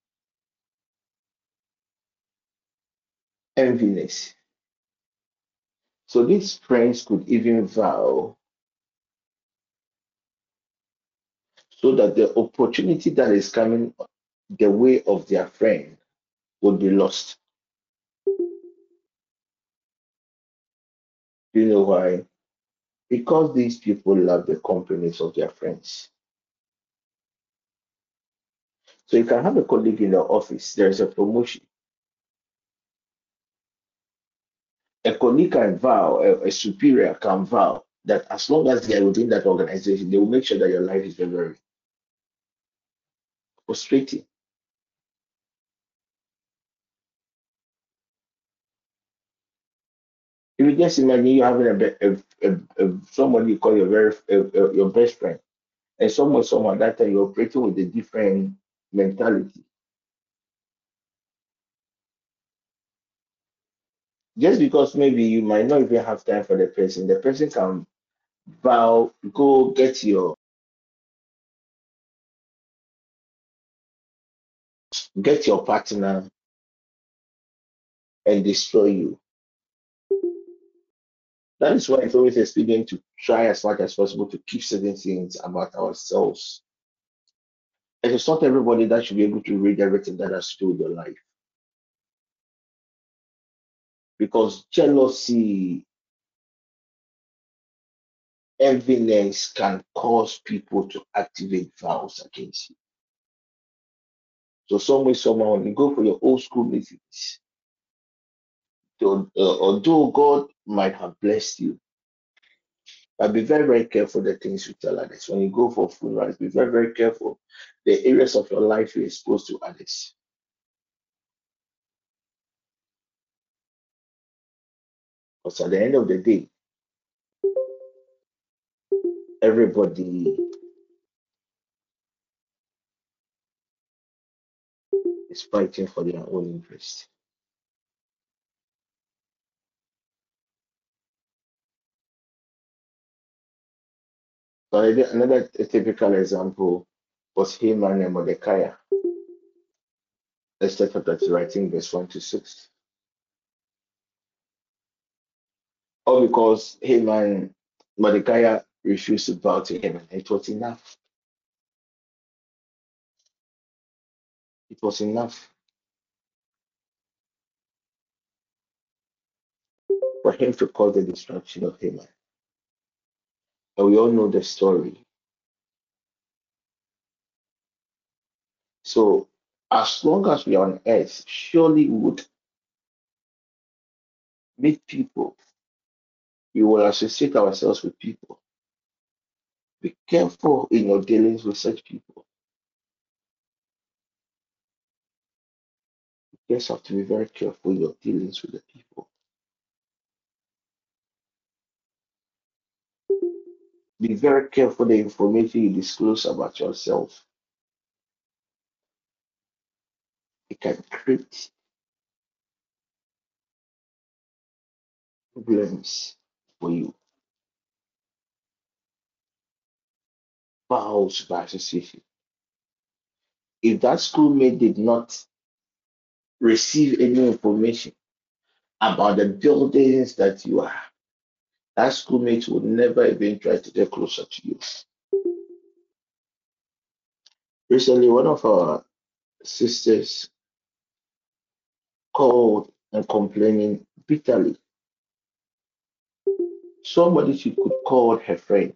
L: enviness. So these friends could even vow so that the opportunity that is coming the way of their friend would be lost. Do you know why? Because these people love the companies of their friends. So you can have a colleague in the office, there's a promotion. A colleague can vow, a, a superior can vow that as long as they are within that organization, they will make sure that your life is very, very frustrating. If you just imagine you having a, a, a, a somebody you call your very your best friend, and someone someone that time you're operating with a different mentality. Just because maybe you might not even have time for the person, the person can vow, go get your get your partner and destroy you. That is why it's always expedient to try as much as possible to keep certain things about ourselves. And it's not everybody that should be able to read everything that has to do with your life. Because jealousy, enviness can cause people to activate vows against you. So some way, somehow, you go for your old school meetings, uh, although God might have blessed you, but be very, very careful the things you tell others. When you go for funerals, be very, very careful the areas of your life you expose to others. Because at the end of the day, everybody is fighting for their own interest. So another typical example was Haman and Mordecai. Let's check out that writing verse 1 to 6. All because Haman, Mordecai refused to bow to him, and it was enough. It was enough for him to cause the destruction of Haman. We all know the story. So, as long as we are on earth, surely we would meet people. We will associate ourselves with people. Be careful in your dealings with such people. You just have to be very careful in your dealings with the people. Be very careful the information you disclose about yourself. It can create problems for you. Vows by association. If that schoolmate did not receive any information about the buildings that you are, that schoolmate will never even try to get closer to you. Recently, one of our sisters called and complaining bitterly. Somebody she could call her friend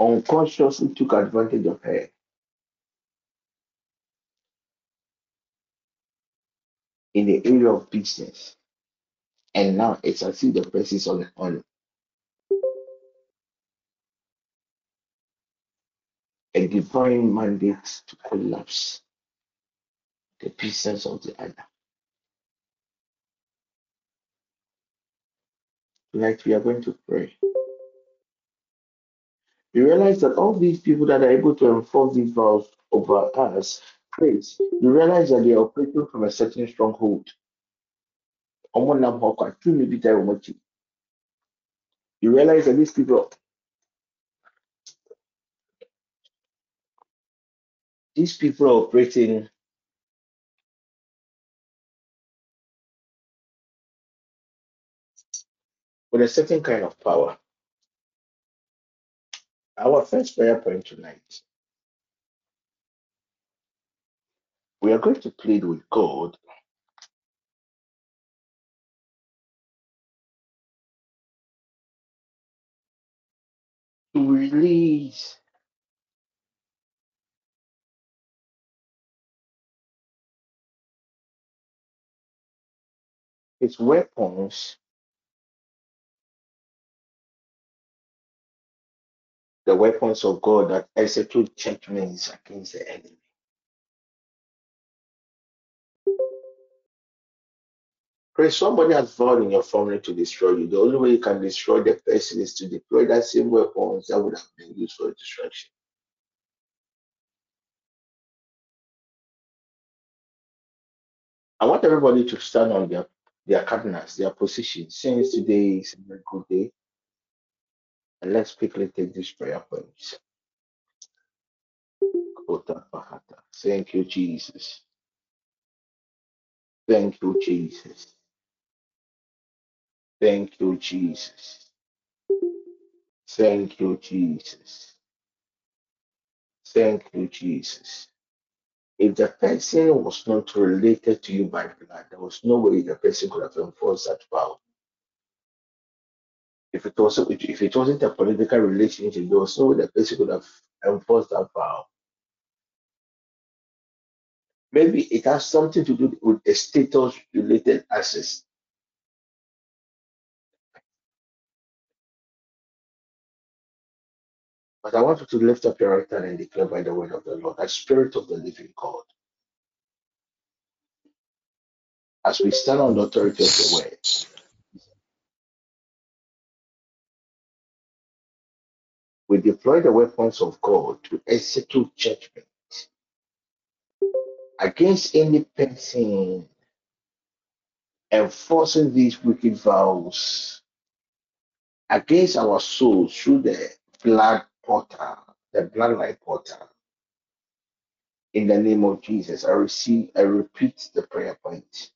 L: unconsciously took advantage of her. in the area of business and now it's as if the person is on on a divine mandate to collapse the pieces of the other. Tonight we are going to pray. We realize that all these people that are able to enforce these vows over us, praise, you realize that they are operating from a certain stronghold. You realize that these people, these people are operating with a certain kind of power. Our first prayer point tonight, we are going to plead with God release his weapons, the weapons of God that execute judgments against the enemy. Praise somebody has vowed in your family to destroy you. The only way you can destroy the person is to deploy that same weapons that would have been used for destruction. I want everybody to stand on their their cabinets, their position, since today is a very good day. And let's quickly take this prayer Bahata. Thank you, Jesus. Thank you, Jesus. Thank you, Jesus. Thank you, Jesus. Thank you, Jesus. If the person was not related to you by blood, there was no way the person could have enforced that vow. If it was if it wasn't a political relationship, there was no way the person could have enforced that vow. Maybe it has something to do with a status related access. But I want you to lift up your right hand and declare by the word of the Lord, that spirit of the living God, as we stand on the authority of the word, we deploy the weapons of God to execute judgment against any person enforcing these wicked vows against our souls through the blood portal, the bloodline portal. In the name of Jesus, I receive, I repeat the prayer point.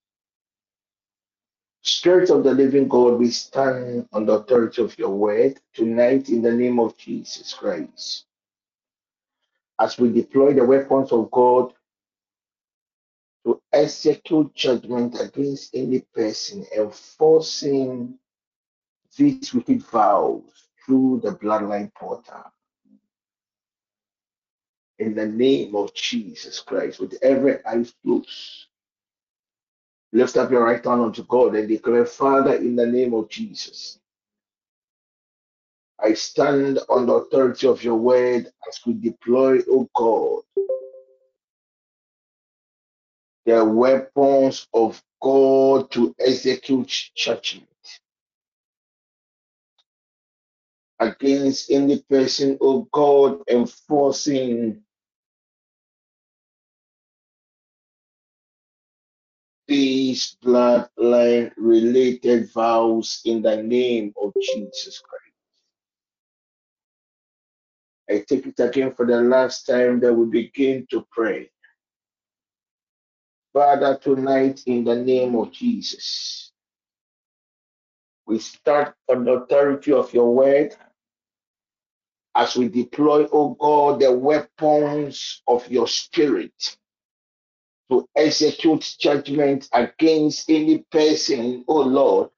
L: Spirit of the living God, we stand on the authority of your word tonight in the name of Jesus Christ. As we deploy the weapons of God to execute judgment against any person enforcing these wicked vows through the bloodline portal. In the name of Jesus Christ, with every eye closed, lift up your right hand unto God and declare, Father, in the name of Jesus, I stand on the authority of your word as we deploy, O God, the weapons of God to execute judgment against any person, O God, enforcing these bloodline related vows in the name of Jesus Christ. I take it again for the last time that we begin to pray. Father, tonight in the name of Jesus, we start on the authority of your word as we deploy, oh God, the weapons of your spirit to execute judgment against any person, oh Lord,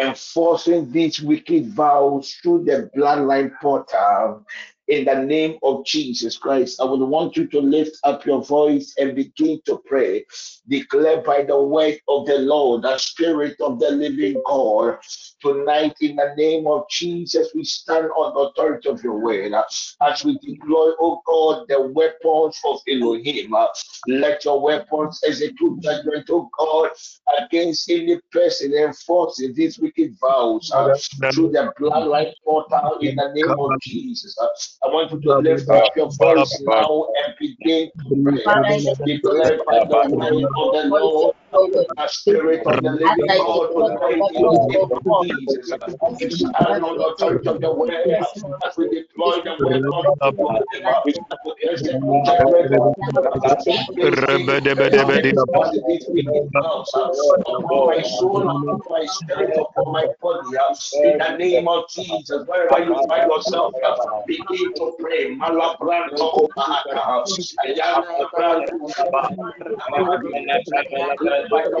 L: enforcing these wicked vows through the bloodline portal in the name of Jesus Christ. I would want you to lift up your voice and begin to pray. Declare by the word of the Lord, the Spirit of the living God. Tonight, in the name of Jesus, we stand on the authority of your word as we deploy, oh God, the weapons of Elohim. Let your weapons execute judgment, oh God, against any person enforcing these wicked vows uh, through the bloodline portal in the name of Jesus. I want you to lift up your voice now and begin to pray. Declare by the word of the Lord, the Spirit the authority of the as we the my soul, my spirit, my body. In the name of Jesus, wherever you find yourself, begin to pray. By the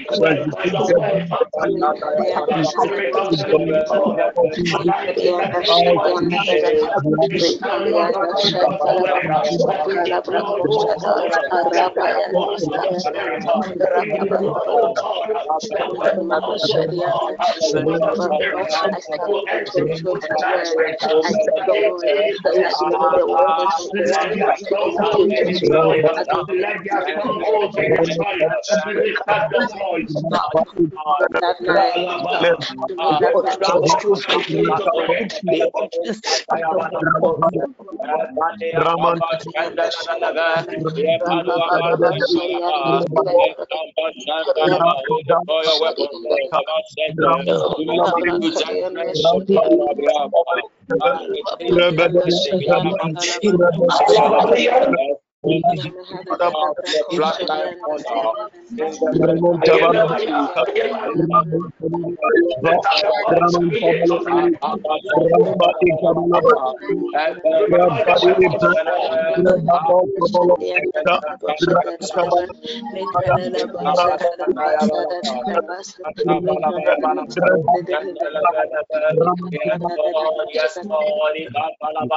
N: I
L: want you and begin to pray. Deploy God's weapons of judgment. Deploy God's weapons of destruction. Stand on the authority of the word and begin to pray. Stand on the authority of the word. Declare by the word by the spirit of the living God. Tonight in the name of Jesus, we stand on the authority of the word and we deploy, oh God, the weapons of the spirit. We deploy, oh God, the weapons, oh God, of the spirit to execute judgment against any person. Let their strongholds be destroyed. Let their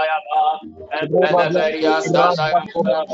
L: strongholds be destroyed. Lift up your voice.
G: Yes,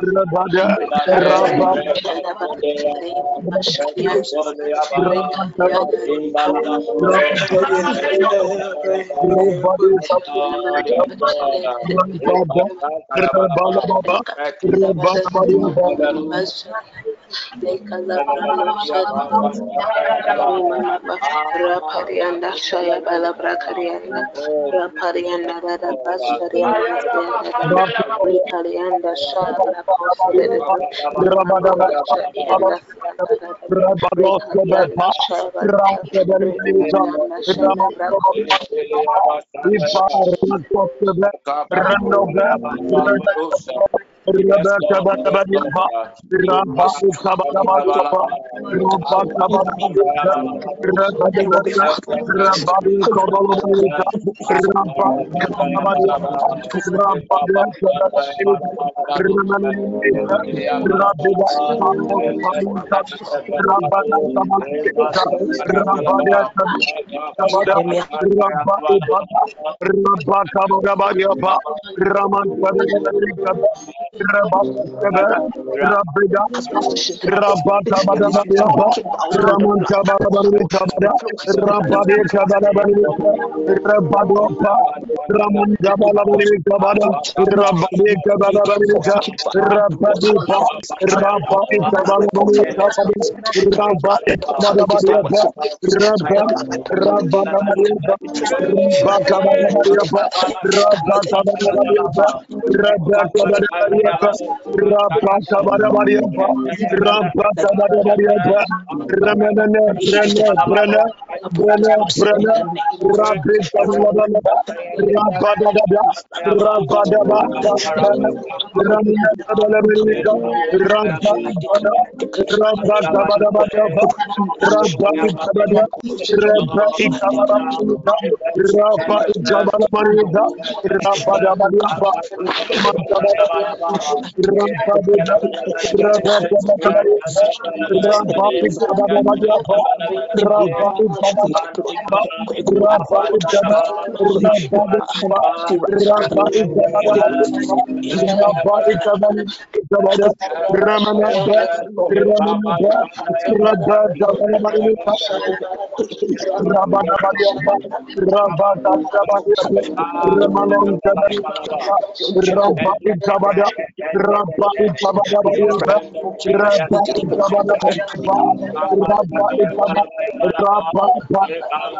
G: Rabada,
N: Rabba, Rabba, Balabra Raman Raparianda Rada Basarianda Ricarianda Shaya Kosidenda Shadianda Ricarianda Shaya Ricarianda Shaya
G: Rebecca Badabadiapa, Rampa Sabadabadiapa, Rampa Sabadabadiapa, Rebecca Rabadi Kabalabadiapa, Rampa Sabadabadiapa, Rampa Sabadabadiapa, Ramanamita, Rabida Rapata Badabadiapa, Rapata Badabadiapa, Ramana, Brene, Brene, Brene, Brene, Rapita Badabada, Rapadabada, Rapadabada, Ramana Badabadiapa, Rapada, Rapata Badabadiapa, Rapata Badabada, Rapita Badabadiapa, Rapita Badabadiapa, Rabba Badabadiapa, Rabadabadiapa, Rabadabadiapa, Ramalon Rabba Ikabada, Rabba Ikabada Bariaba,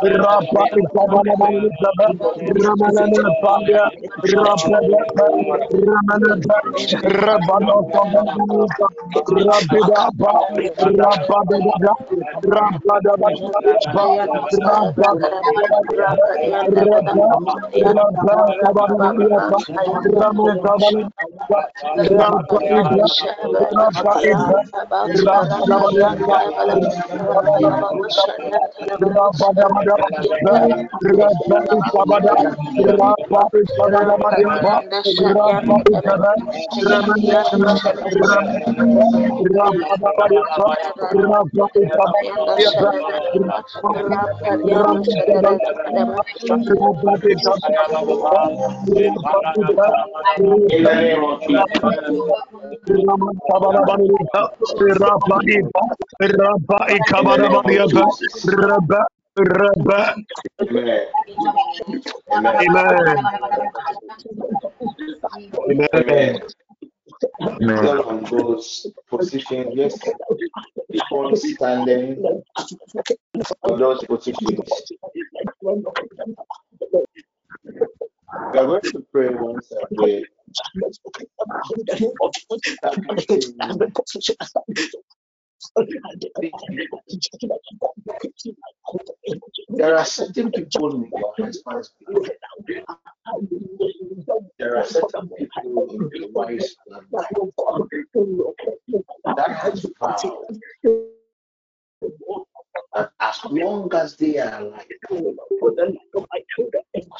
G: Rabba Ikabada Bariaba, Rabba Ikabada, Rabba Rabba Ikabada Bariaba, Ramanana Pandya, Rabba Ramanana, Rabba Rabba Rabida Ba, Rabba Dada, Rabba Dada Ba, Rabba Rabba Rabba Rabba Rabba Ramon Kabali, Rampa Ibra, Amen.
L: Amen. On those positions, yes. Standing on those positions. We are going to pray once There are certain people in your husband's There are certain people in your wife's that has vowed that as long as they are alive,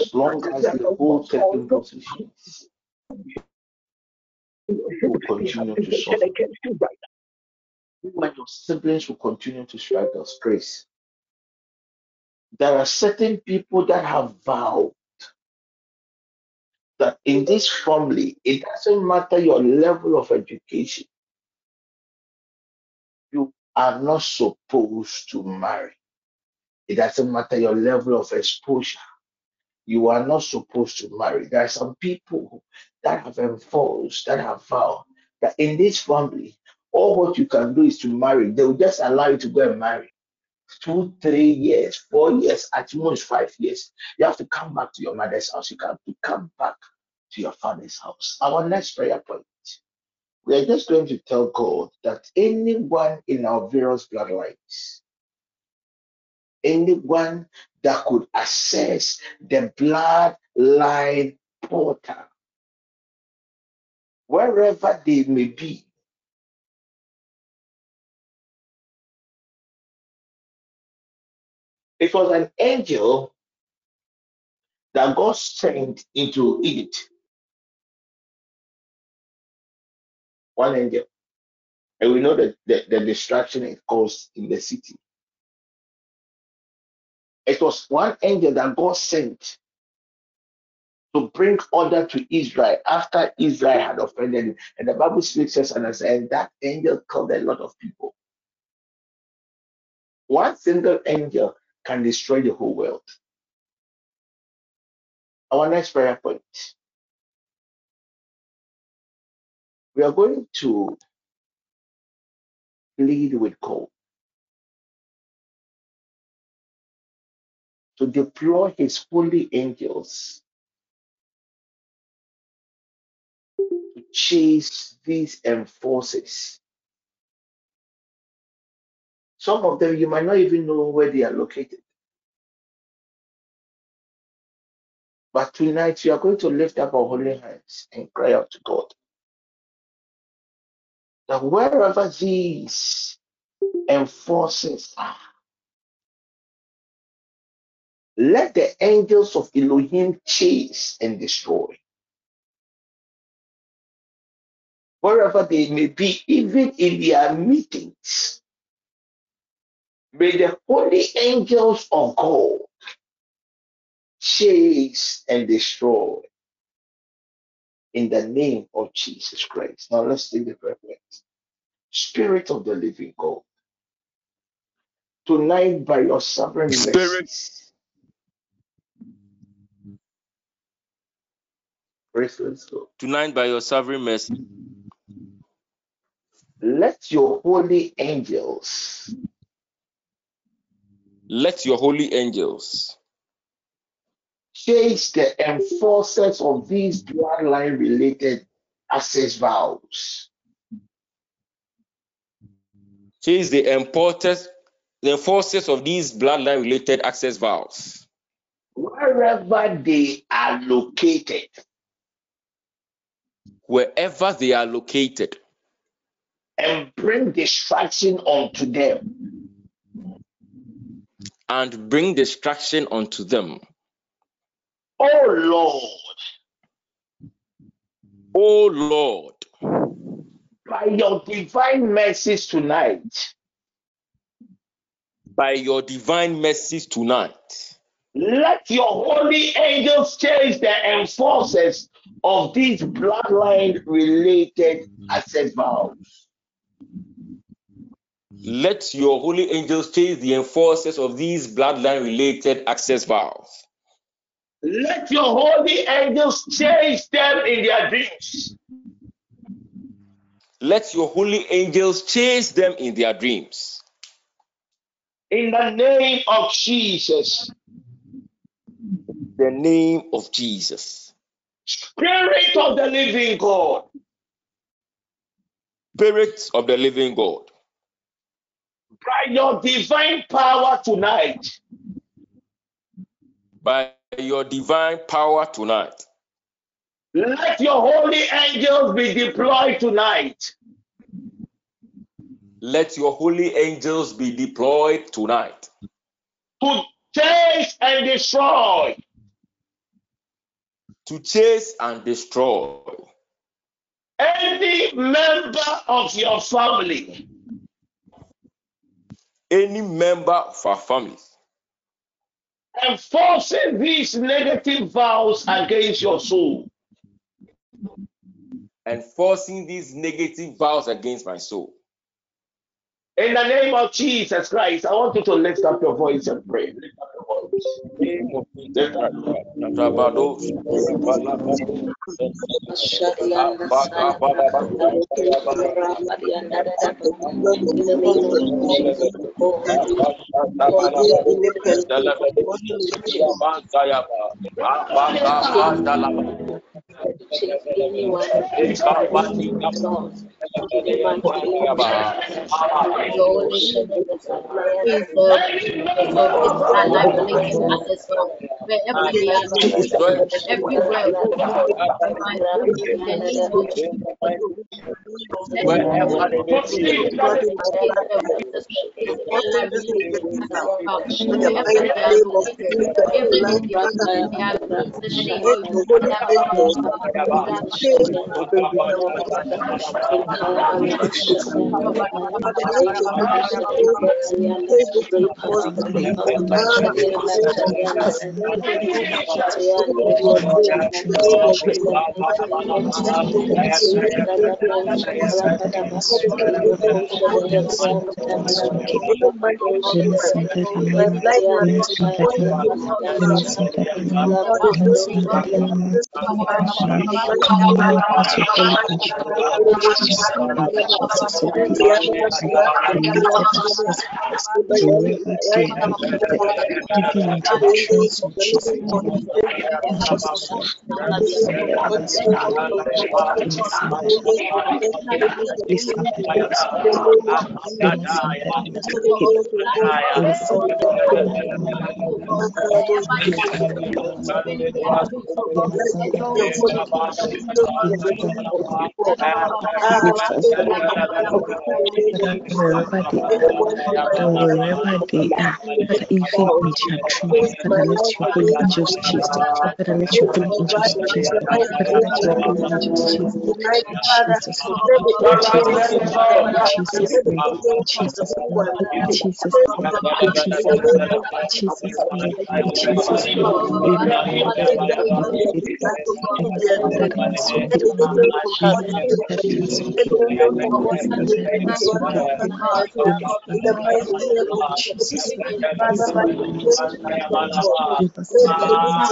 L: as long as they hold certain positions, will continue to suffer. When your siblings will continue to us grace. There are certain people that have vowed that in this family, it doesn't matter your level of education, you are not supposed to marry. It doesn't matter your level of exposure, you are not supposed to marry. There are some people that have enforced, that have vowed that in this family, all what you can do is to marry. They will just allow you to go and marry. Two, three years, four years, at most five years. You have to come back to your mother's house. You have to come back to your father's house. Our next prayer point. We are just going to tell God that anyone in our various bloodlines, anyone that could access the bloodline portal, wherever they may be. It was an angel that God sent into Egypt. One angel. And we know that the, the destruction it caused in the city. It was one angel that God sent to bring order to Israel after Israel had offended. him. And the Bible speaks us and says that angel killed a lot of people. One single angel can destroy the whole world. Our next prayer point. We are going to plead with God to deploy his holy angels to chase these enforcers. Some of them you might not even know where they are located. But tonight we are going to lift up our holy hands and cry out to God that wherever these enforcers are, let the angels of Elohim chase and destroy. Wherever they may be, even in their meetings, may the holy angels of God chase and destroy in the name of Jesus Christ. Now let's take the prayer. Spirit of the living God, tonight by your sovereign
O: Spirit.
L: mercies, God.
O: Tonight, by your sovereign mercy,
L: Let your holy angels
O: let your holy angels
L: chase the enforcers of these bloodline related access vows.
O: chase the importers, the enforcers of these bloodline related access vows.
L: wherever they are located,
O: wherever they are located,
L: and bring destruction unto them.
O: and bring destruction unto them.
L: Oh Lord,
O: Oh Lord,
L: by your divine mercies tonight,
O: by your divine mercies tonight,
L: let your holy angels chase the enforcers of these bloodline related mm-hmm. asset vows.
O: let your holy angels chase the enforcers of these bloodline related access vows.
L: Let your holy angels chase them in their dreams.
O: Let your holy angels chase them in their dreams.
L: In the name of Jesus,
O: The name of Jesus.
L: Spirit of the living God,
O: Spirit of the living God,
L: by your divine power tonight,
O: by your divine power tonight,
L: let your holy angels be deployed tonight.
O: Let your holy angels be deployed tonight.
L: To chase and destroy
O: to chase and destroy
L: any member of your family
O: any member of our family
L: enforcing these negative vows against your soul.
O: enforcing these negative vows against my soul.
L: In the name of Jesus Christ, I want you to lift up your voice and pray. Lift up your voice.
O: Name of Jesus Christ.
P: In the name of Jesus, the everywhere, oh God, by holy angels,
M: Wherever they may be,
Q: wherever they are, wherever they are,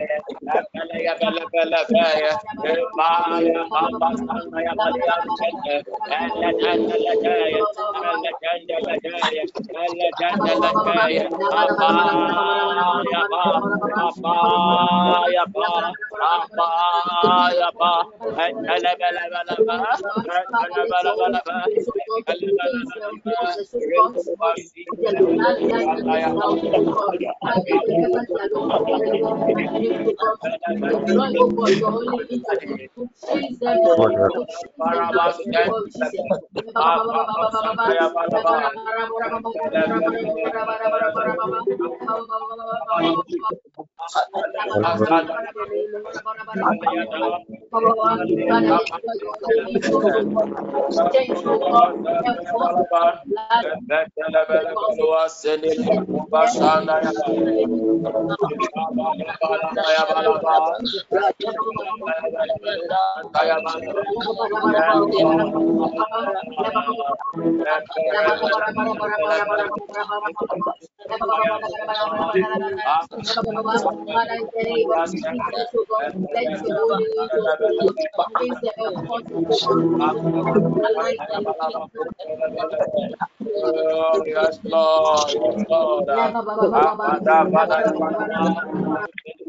Q: I had to Father, even in their dreams, Father, let your holy angels chase them. Father, let your holy angels chase them. Father, let your holy angels chase them. In Jesus' name, in Jesus' name, in Jesus' name, in Jesus' name, in Jesus' name, in
M: Oh, yes, Lord. Lord.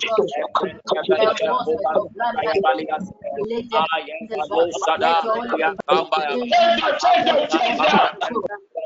M: Thank you.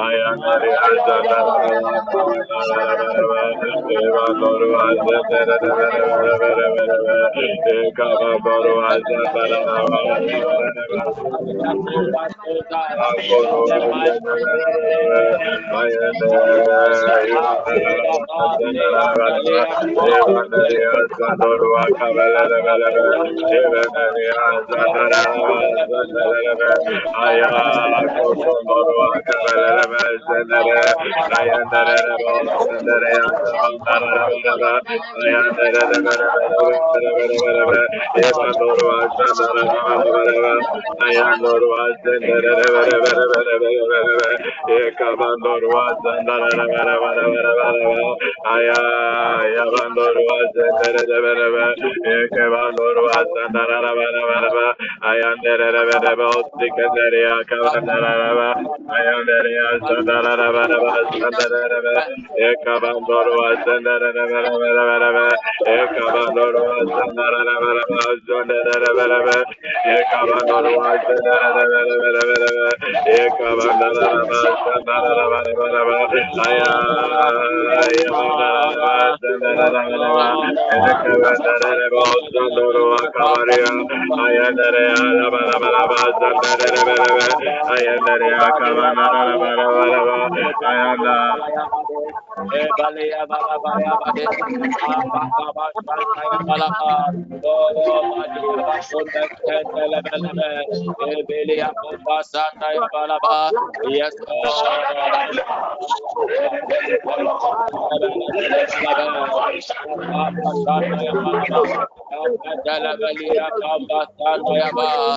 N: I am I am sendere dayandere bala sendere yandara bala dayandere bala sendere bala bala eva doğru aşandara bala bala dayan doğru sendere bala bala bala bala bala ekaban doğru sendere bala bala bala bala aya yaban doğru sendere bala bala ekaban doğru sendere bala bala bala ayandere bala bala sendere ya kaban bala bala ayandere ya I am Ayanda, é Ayanda.
O: Ebalea Baba
M: yes, Dalabalia Ba,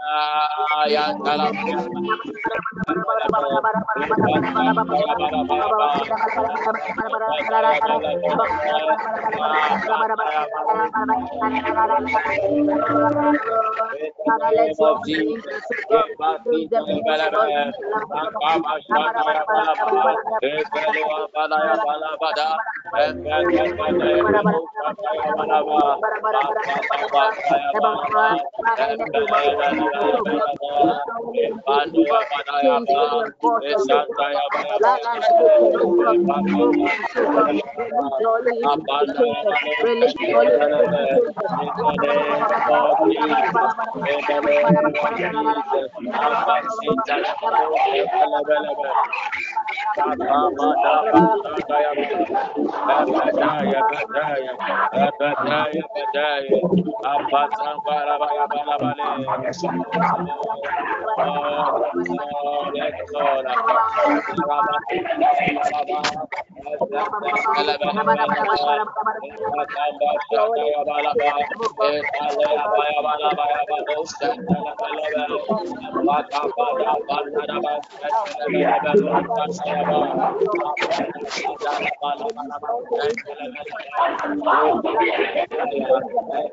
M: uh, yang dalam
L: Abba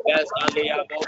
L: Yes, Ali,
O: I'm going to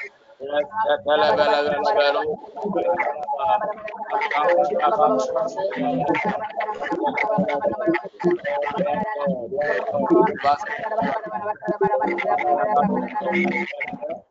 O: La ciudad de México, donde
M: se.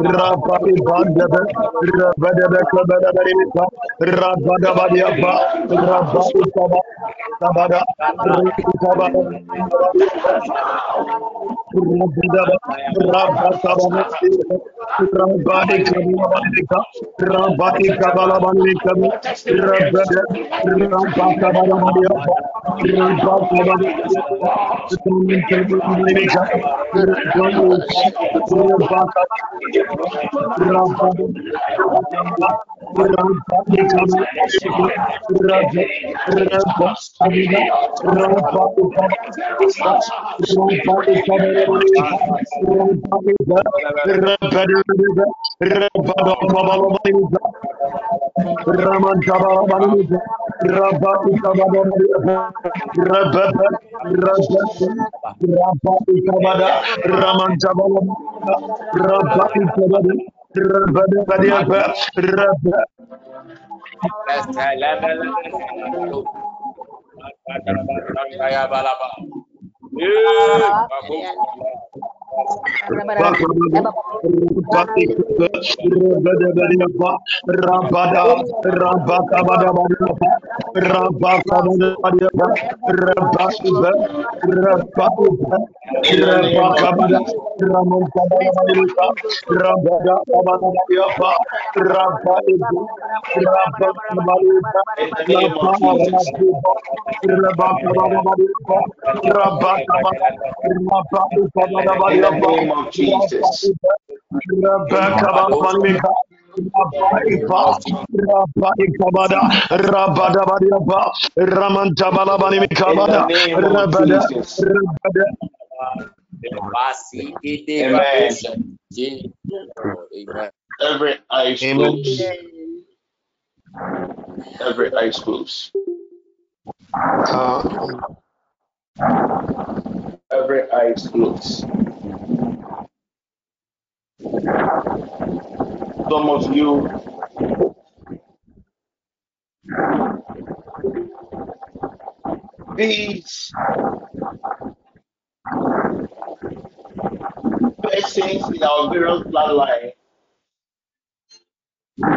G: Rabbi
M: Bada bada bada bada bada
F: Rabada Badiaba, Rabada
O: Sabada,
G: Rabada Rabadi Kabalabanika, Rabadi Kabalabanika, Rabada
L: Rabakabalabanika, Rabakabalabanika, Rabakabalabanika, Rabakabalabanika,
G: Rajaba, Raja,
L: Raja, Aviva, Raja, Raja,
G: Raja, Raja, Raja, Raja, Thank
O: you.
G: Rabba the name of Jesus.
O: Amen.
L: Every
G: eye
L: moves. Every eye moves.
G: Uh,
L: every eye closed. Some of you. These persons in our various bloodline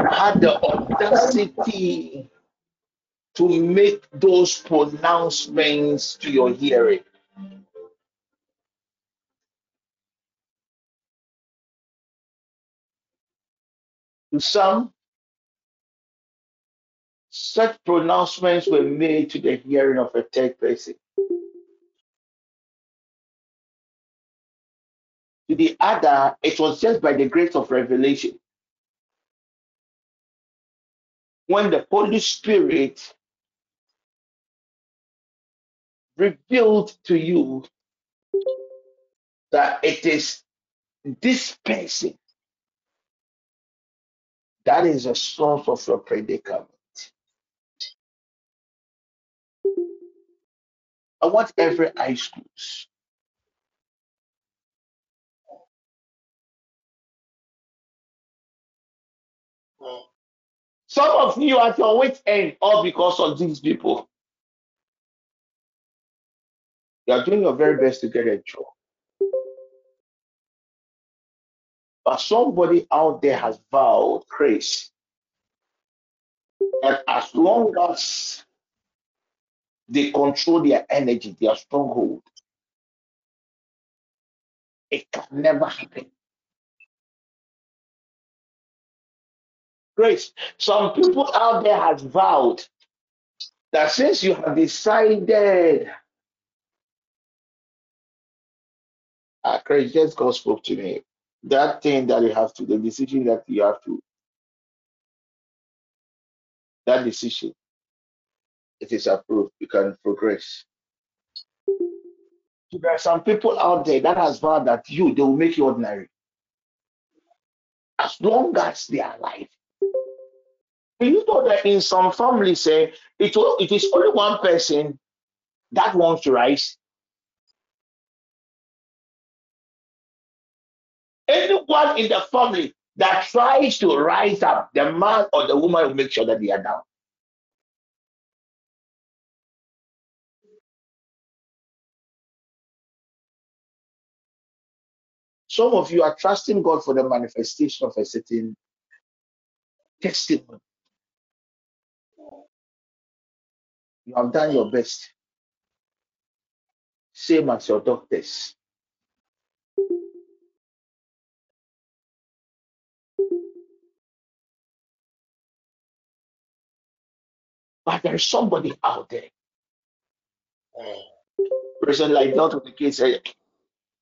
L: had the audacity to make those pronouncements to your hearing. To some, such pronouncements were made to the hearing of a third person. To the other, it was just by the grace of revelation. When the Holy Spirit revealed to you that it is this person that is the source of your predicament. I want every eye closed. Some of you at your wit's end, all because of these people. You are doing your very best to get a job. But somebody out there has vowed grace that as long as they control their energy, their stronghold, it can never happen. Grace. Some people out there has vowed that since you have decided, ah, Grace, just God spoke to me. That thing that you have to, the decision that you have to, that decision, it is approved. You can progress. So there are some people out there that has vowed that you, they will make you ordinary. As long as they are alive. You know that in some families, say it, it is only one person that wants to rise? Anyone in the family that tries to rise up, the man or the woman will make sure that they are down. Some of you are trusting God for the manifestation of a certain testimony. You have done your best, same as your doctors. But there is somebody out there. Person like that with the case. eh,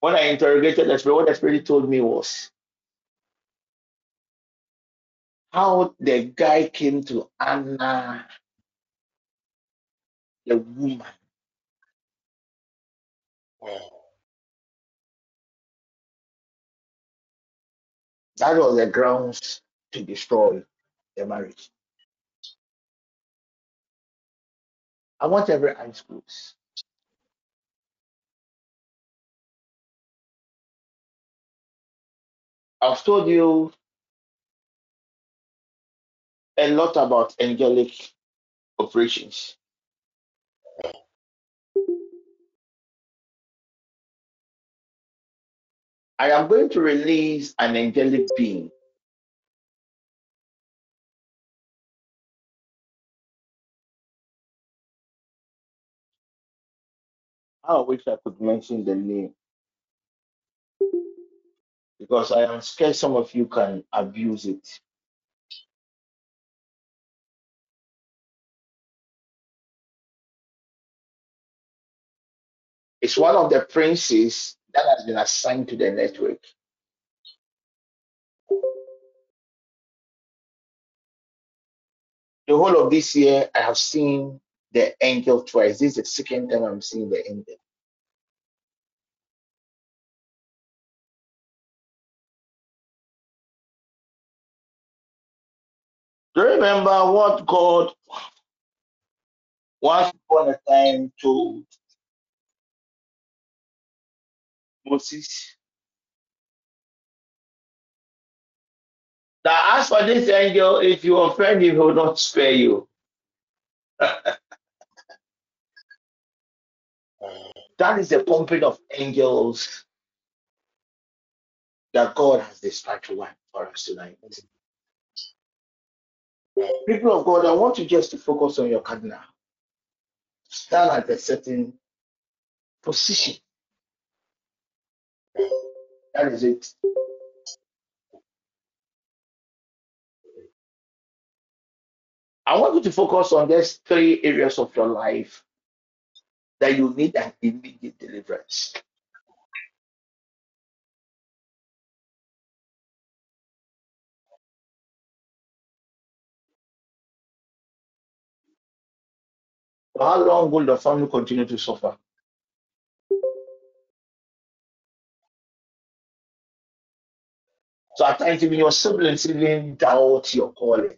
L: When I interrogated the spirit, what the spirit told me was how the guy came to Anna, the woman. That was the grounds to destroy the marriage. I want every eyes closed. I've told you a lot about angelic operations. I am going to release an angelic being. I wish I could mention the name because I am scared some of you can abuse it. It's one of the princes that has been assigned to the network. The whole of this year, I have seen the angel twice. This is the second time I'm seeing the angel. Do you remember what God once upon a time told Moses that as for this angel, if you offend him, he will not spare you. that is the pumping of angels that God has dispatched one for us tonight. People of God, I want you just to focus on your cardinal. Stand at a certain position. That is it. I want you to focus on these three areas of your life that you need an immediate deliverance. How long will the family continue to suffer? So at times, even your siblings even doubt your calling.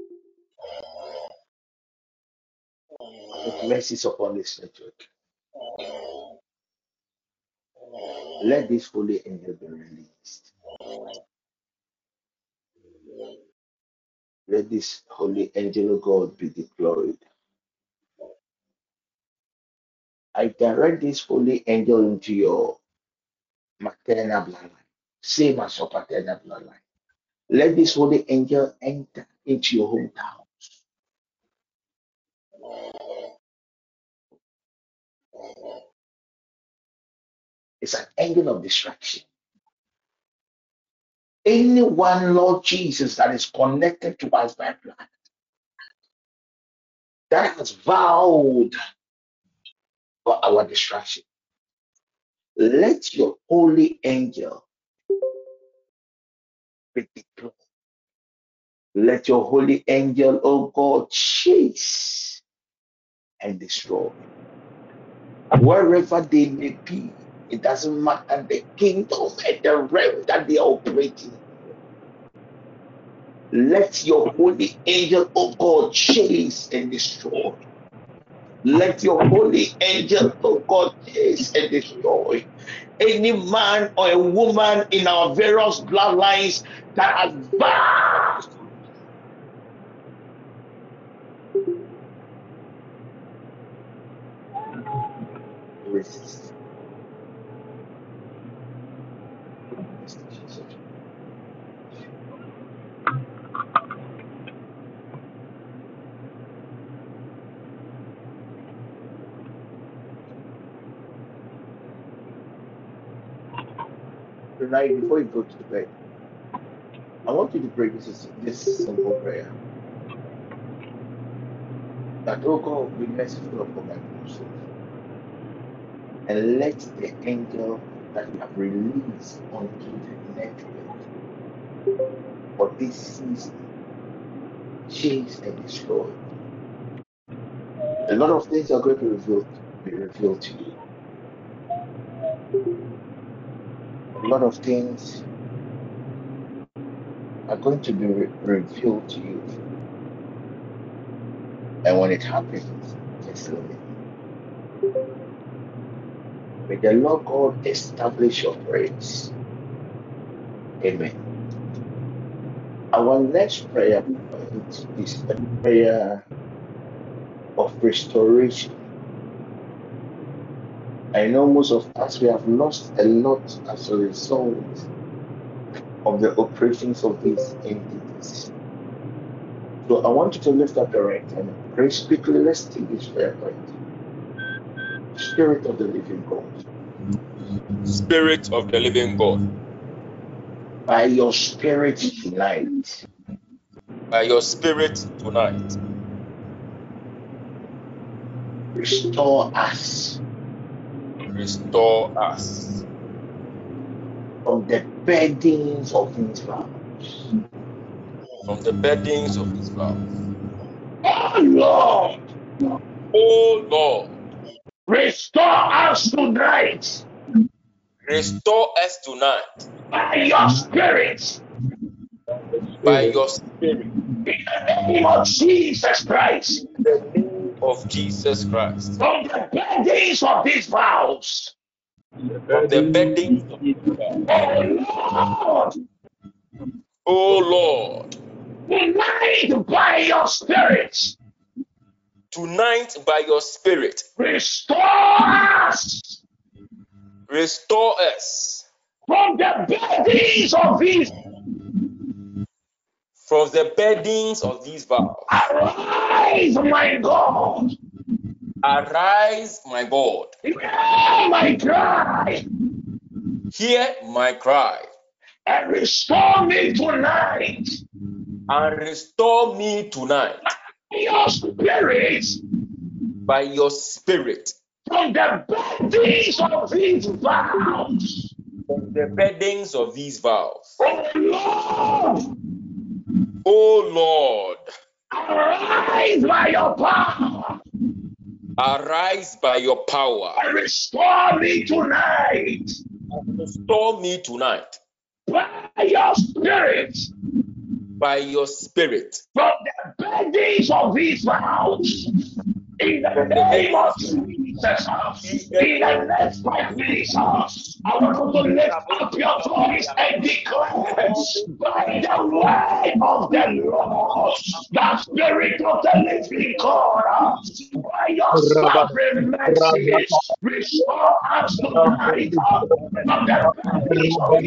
L: Put mercies upon this network. Let this holy angel be released. Let this holy angel of God be deployed. I direct this holy angel into your maternal bloodline, same as your paternal bloodline. Let this holy angel enter into your hometown. It's an angel of destruction. Anyone, Lord Jesus, that is connected to us by blood, that has vowed for our destruction, let your holy angel be deployed. Let your holy angel, oh God, chase and destroy. Wherever they may be, it doesn't matter the kingdom and the realm that they are operating. Let your holy angel, oh God, chase and destroy. Let your holy angel, oh God, chase and destroy any man or a woman in our various bloodlines that has vowed resist. Tonight, before you go to bed, I want you to pray this, this simple prayer. That, oh God, be merciful upon my conscience. And let the angel that you have released onto the network for this season chase and destroy. A lot of things are going to reveal, be revealed to you. A lot of things are going to be re- revealed to you. And when it happens, just let it. May the Lord God establish your praise. Amen. Our next prayer point is a prayer of restoration. I know most of us we have lost a lot as a result of the operations of these entities. So I want you to lift up your right hand and pray quickly. Let's take this prayer point. Spirit of the living God,
O: Spirit of the living God,
L: by your spirit tonight,
O: by your spirit tonight,
L: Restore us
O: Restore us
L: from the burdens of these vows.
O: from the burdens of this vow.
L: Oh Lord,
O: Oh Lord,
L: restore us tonight.
O: Restore us tonight.
L: By your spirit.
O: By your spirit.
L: In the name of Jesus Christ.
O: In the name of Jesus Christ.
L: from the burdens of these vows.
O: From the burdens of this vow.
L: Oh Lord,
O: Oh Lord,
L: tonight by your spirit,
O: tonight by your spirit,
L: restore us
O: restore us
L: from the burdens of these.
O: from the burdens of these vows.
L: Arise, my God,
O: Arise, my God,
L: hear my cry,
O: hear my cry,
L: and restore me tonight.
O: and restore me tonight
L: Your spirit.
O: By your spirit.
L: From the burdens of these vows.
O: from the burdens of these vows.
L: Oh Lord,
O: Oh Lord,
L: arise by your power.
O: Arise by your power.
L: And restore me tonight.
O: and restore me tonight.
L: By your spirit.
O: By your spirit.
L: From the burdens of these vows. In the name of Jesus, in the next five minutes, I want you to lift up your voice and declare by the word of the Lord, the Spirit of the living God, by your sovereign mercy, restore us tonight from the burdens of.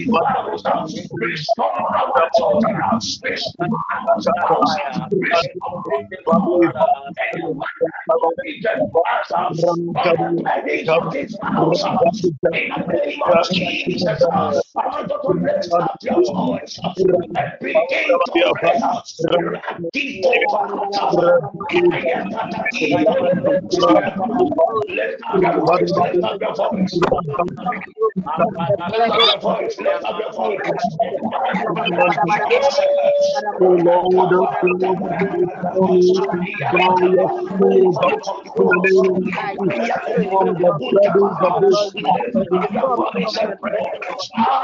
L: Restore our children, restore our spouse, restore anyone by your spirit. Us tonight by your spirit. From the of these vows. Rabba
G: Ibada, Ramba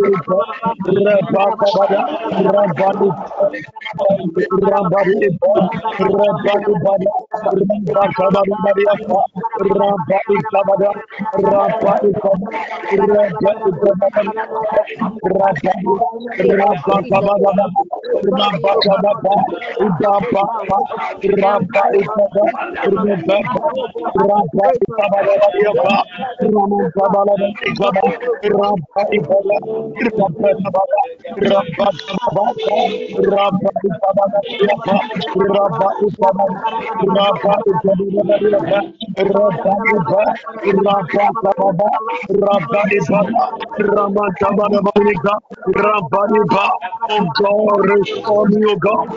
G: Ikabada, Ramba Ikabada, Ramba Kabada, Ramba Kabada, Ramba Ikabada Bariaka, Ramba Ikabada, Ramba Ikabada, Ramba Iba, Ramba Kabada, Ramba Ibada, Ramba Kabada Bariaka, Ramba Iba, oh restore me, oh God,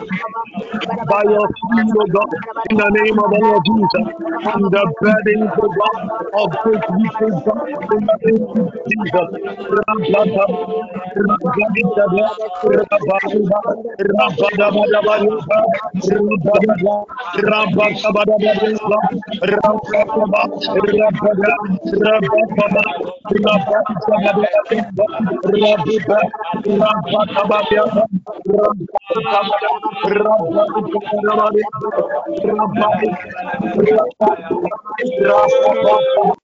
G: by your spirit, oh God, in the name of the Lord Jesus, and the burdens, oh God, of this week, oh God, in the name of Jesus, Ramba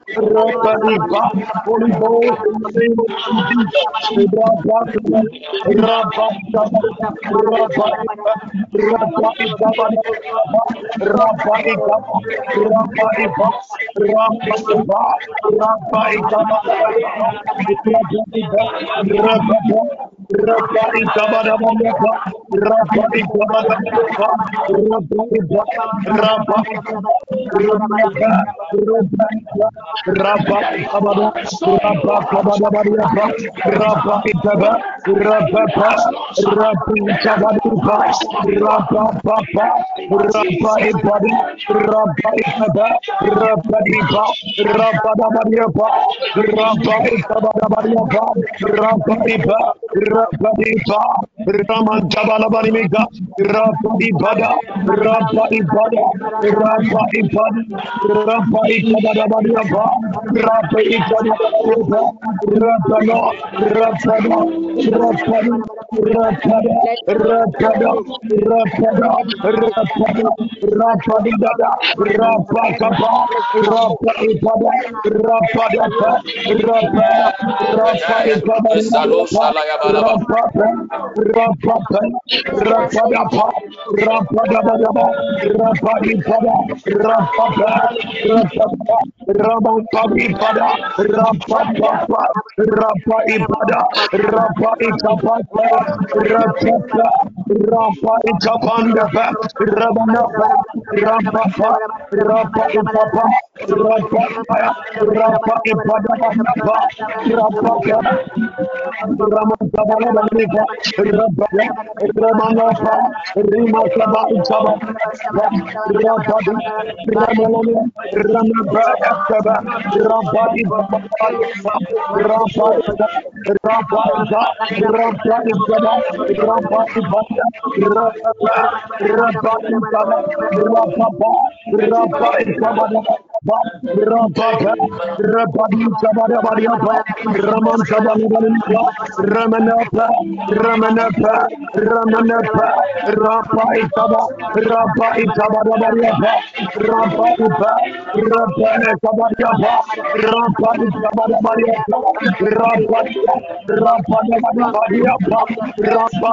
G: Everybody back Holy Ghost in the name of Jesus. Rabba, Rabba, Rabba, Rabba, Rabba, Rabba, Rabba, Ramantabalabanimika, Rapa Ibada, Rapa Ibada, Rapa Ibada, Rapa Ikabadabadiapa, Rapa Ikabadabadiapa, Rapa no, Rapa no, Rapa no, Rapa no, Rapa no, Rapa no, Rapa no, Rapa Ibada, Rapa Kaba, Rapa Ibada, Rapa Dapa, Rapa, Rapa Ikabadabadiapa, Rapa, Rapa, Rapadapa, Rapadabadaba, Rapadipada, Rapapa, Rapapa, Ramakadipada, Rapapapa, Rapaipada, Rapaitapata, Rapapa, Rapaitapandapa, Rabanapa, Rapapa, Rapaipapa, Rapapa, Rapaipadabapa, Zabana Banika, Rabana, Ramana, Rima Sabah, Sabah, Rabadi, Ramalani, Ramabra, Sabah, Rabadi, Rabadi, Rabadi, Rabadi, Sabah, Rabadi, Rabadi, Sabah, Rabadi, Sabah, Rabadi, Rabadi, Sabah, Rabadi, Sabah, Raman Sabah, Raman Ramanapa, Ramanapa, Ramanapa, Rapa Itaba, Rapa Itaba Rabariapa, Rapa Ipa, Rapa Nekabariapa, Rapa Itaba Rabariapa, Rapa Rapa Nekabariapa, Rapa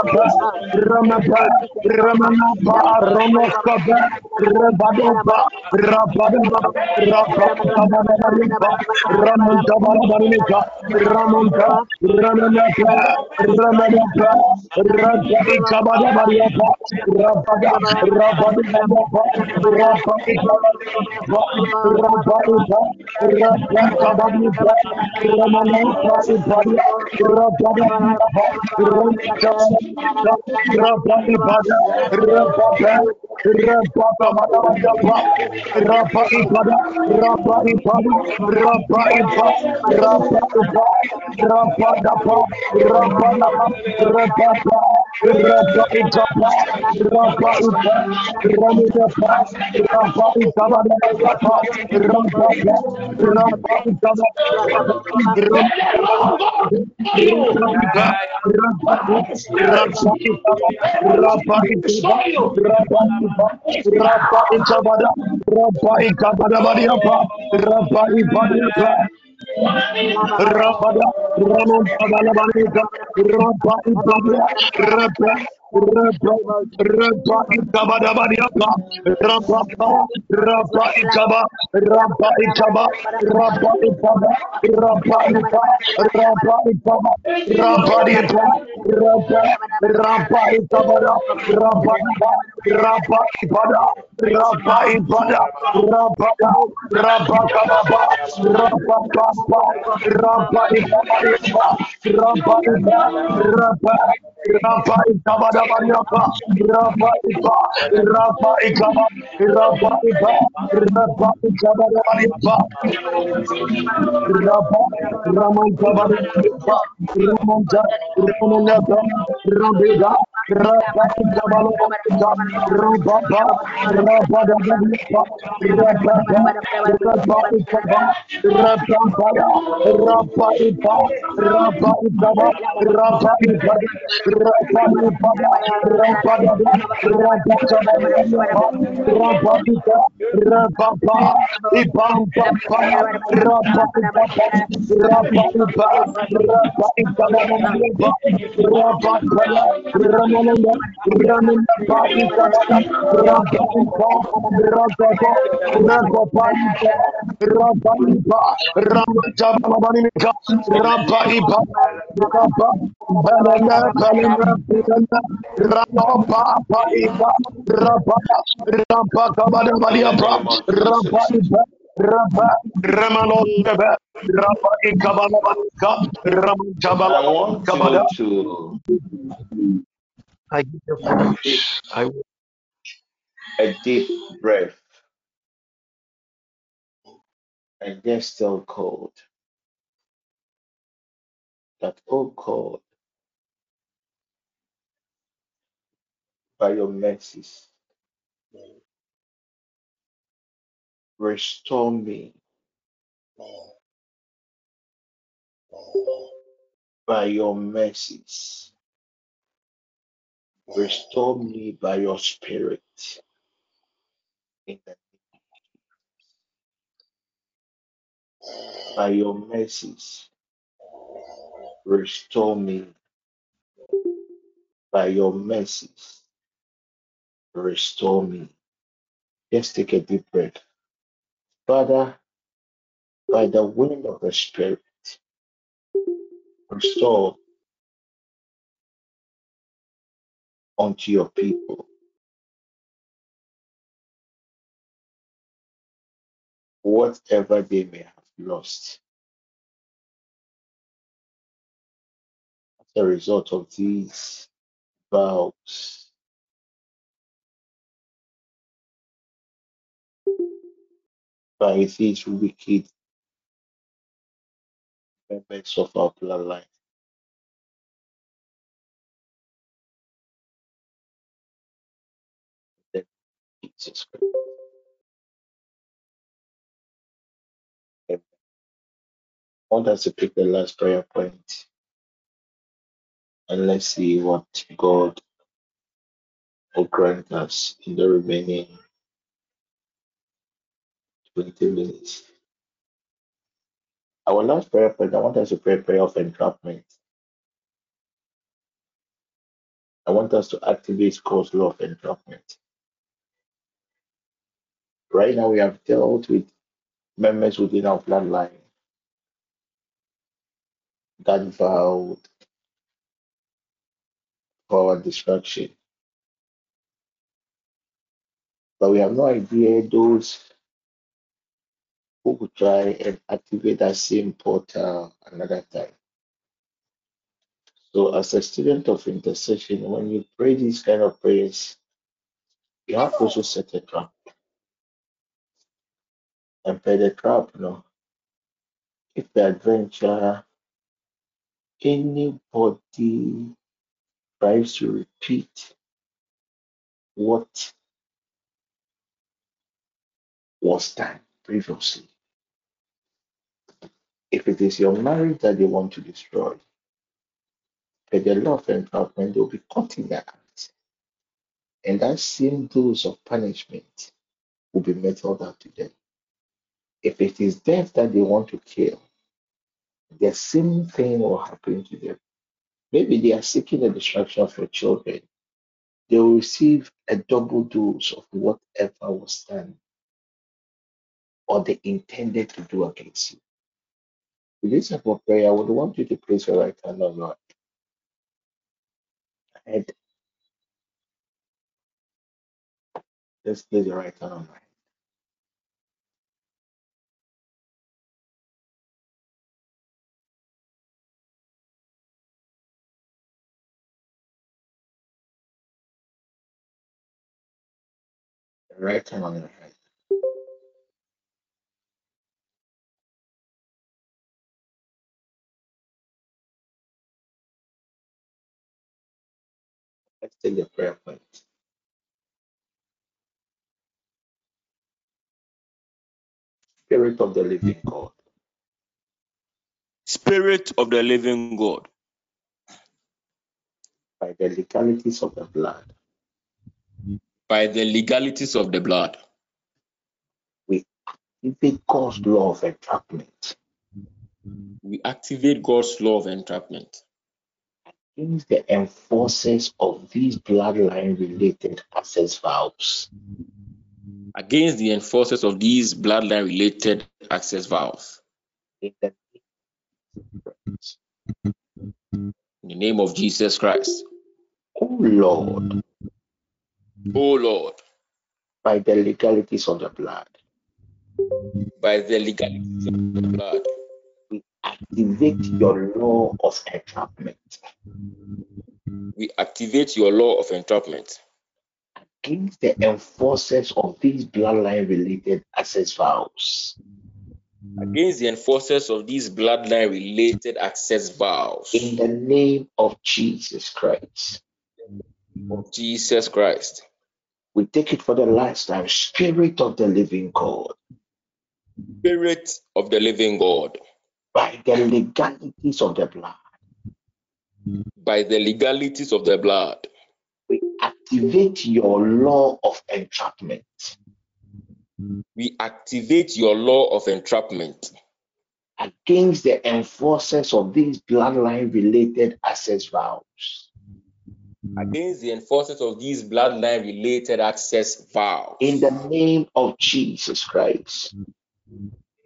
G: Ramapa, Ramanapa, Romoskapa, Rabadopa, Rapadaba, Rapa Tabariapa, Raman Tabariapa, Ramanta, Ramanapa, Ramanapa, Rapa Ikabada Bariapa, Rapada, Rapada Bariapa, Rapa Ikabada, Rapa Ipa, Rapa Kabadipa, Ramanapa Ipadia, Rapada Bariapa, Rapa Rapa Ipada, Rapa Rapa Rapa Rapa Ipada, Rapa Ipada, Rapa Ipa, Rapa Ipa, Rapa Dapa, Rapa Dapa, Rapa Pa, Rapa Ikapa, Rapa Rapa Ikaba, Rapa Ipa, Rapa Ipa, Rapa Dada, Rapa Kabala Bariapa, Rapa Ika, Rapa Pa, Ipam Papa, Rapa Ipapa, Rapa Ipa, Rapa Ikaba Bariapa, Rapa Rapa Rapa Rapa Rapa Rapa, Kabada
L: I
G: Balabana
L: want
G: Kabada.
L: you to
G: I give you. I will
L: a deep breath and just still cold. that, oh God, by your mercies, restore me by your mercies. Restore me by your spirit. By your mercies, restore me by your mercies. Restore me. Just take a deep breath. Father, by the wind of the spirit, restore unto your people whatever they may have lost as a result of these vows by these wicked members of our bloodline. Jesus Christ. Amen. Want us to pick the last prayer point and let's see what God will grant us in the remaining 20 minutes. Our last prayer point, I want us to pray a prayer of entrapment. I want us to activate God's law of entrapment. Right now, we have dealt with members within our bloodline that vowed for destruction. But we have no idea those who try and activate that same portal another time. So, as a student of intercession, when you pray these kind of prayers, You have to also set a trap. And per the trap, you know, if the adventure, anybody tries to repeat what was done previously, if it is your marriage that they want to destroy, per the law of entrapment, they will be caught in their act. And that same dose of punishment will be meted out to them. If it is death that they want to kill, the same thing will happen to them. Maybe they are seeking the destruction of your children. They will receive a double dose of whatever was done or they intended to do against you. With this type of prayer, I would want you to place your right hand on your head. Let's place your right hand on your head. Right hand on your head. Take the prayer point. Spirit of the living hmm. God,
O: Spirit of the living God,
L: by the legalities of the blood,
O: by the legalities of the blood,
L: even God's law of entrapment.
O: We activate God's law of entrapment
L: against the enforcers of these bloodline related access vows.
O: against the enforcers of these bloodline related access vows.
L: In the name of Jesus.
O: In the name of Jesus Christ.
L: Oh Lord,
O: Oh Lord,
L: by the legalities of the blood,
O: by the legalities of the blood,
L: activate mm. your law of entrapment
O: we activate your law of entrapment
L: against the enforcers of these bloodline related access vows.
O: against the enforcers of these bloodline related access vows
L: In the name of Jesus Christ,
O: of Jesus Christ.
L: we take it for the last time. Spirit of the living God,
O: Spirit of the living God,
L: by the legalities of the blood,
O: by the legalities of the blood,
L: we activate your law of entrapment
O: we activate your law of entrapment
L: against the enforcers of these bloodline related access vows.
O: against the enforcers of these bloodline related access vows.
L: In the name of Jesus Christ.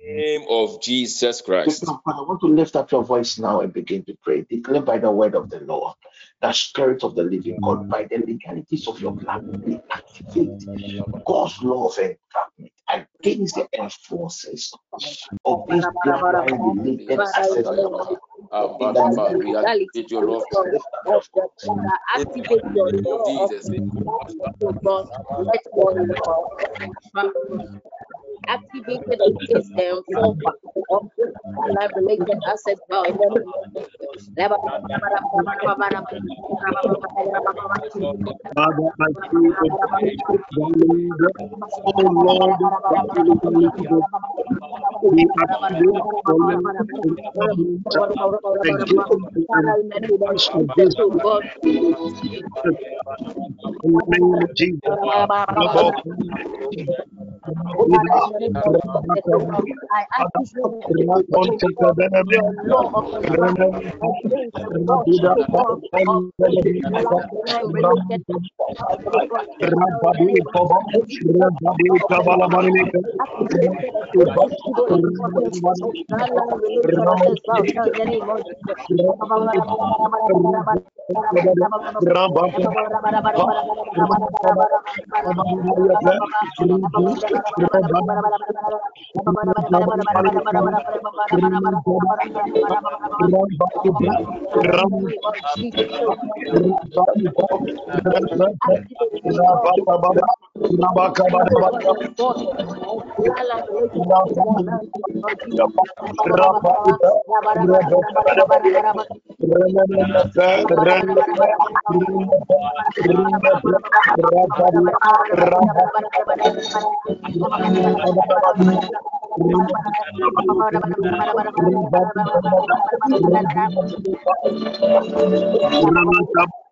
O: Name of Jesus Christ.
L: People I want to lift up your voice now and begin to pray. Declare by the word of the Lord, the spirit of the living God, mm. by the legalities of your blood, we activate God's law of entrapment against the enforcers of these bloodline related access vows.
O: But, but we activate your law of
M: Activate your
O: In the name
M: law
O: of
M: of
O: Jesus.
M: Let your law of activated enforcer of life related oh. Rabba Rabba Thank you.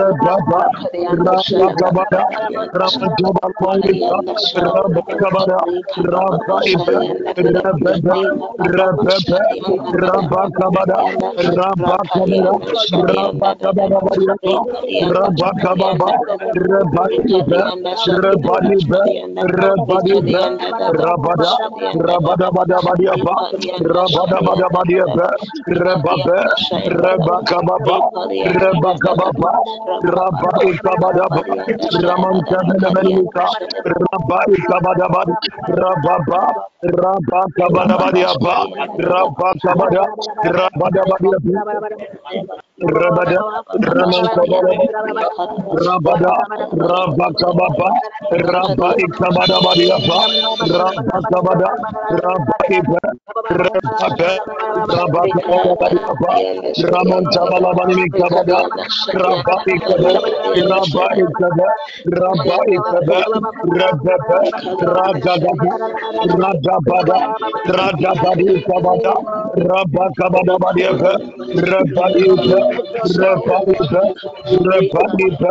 R: Rabba Rababada, Rababada, Rababada, Rababada, Rababada, Rababada, Rabakabada, Rabakabada, Ramam Kabadabarika, Rabai Kabadabar, Rababa, Rabba Kabadabariaba, Rabba Kabada, Rabadabariaba. Rabada,
M: Ramakababa,
R: Rabada, Rabakababa, Rabba Ikabada Badiapa, Rabakabada,
M: Rabba Iba, Rabba, Rabakababa Badiapa, Ramon Rabba Ikaba, Rabba Ikaba, Rabba Ikaba,
P: Rabba, Ragabada, Ragabada, Ragabadi
G: Rabakabada Badiapa,
P: Rabba Ikaba, Rabbanika, Rabbanika,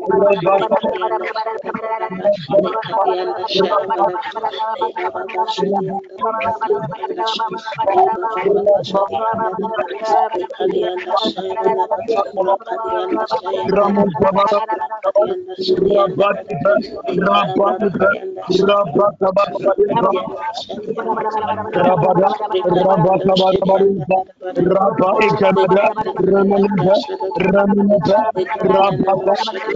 P: Rabba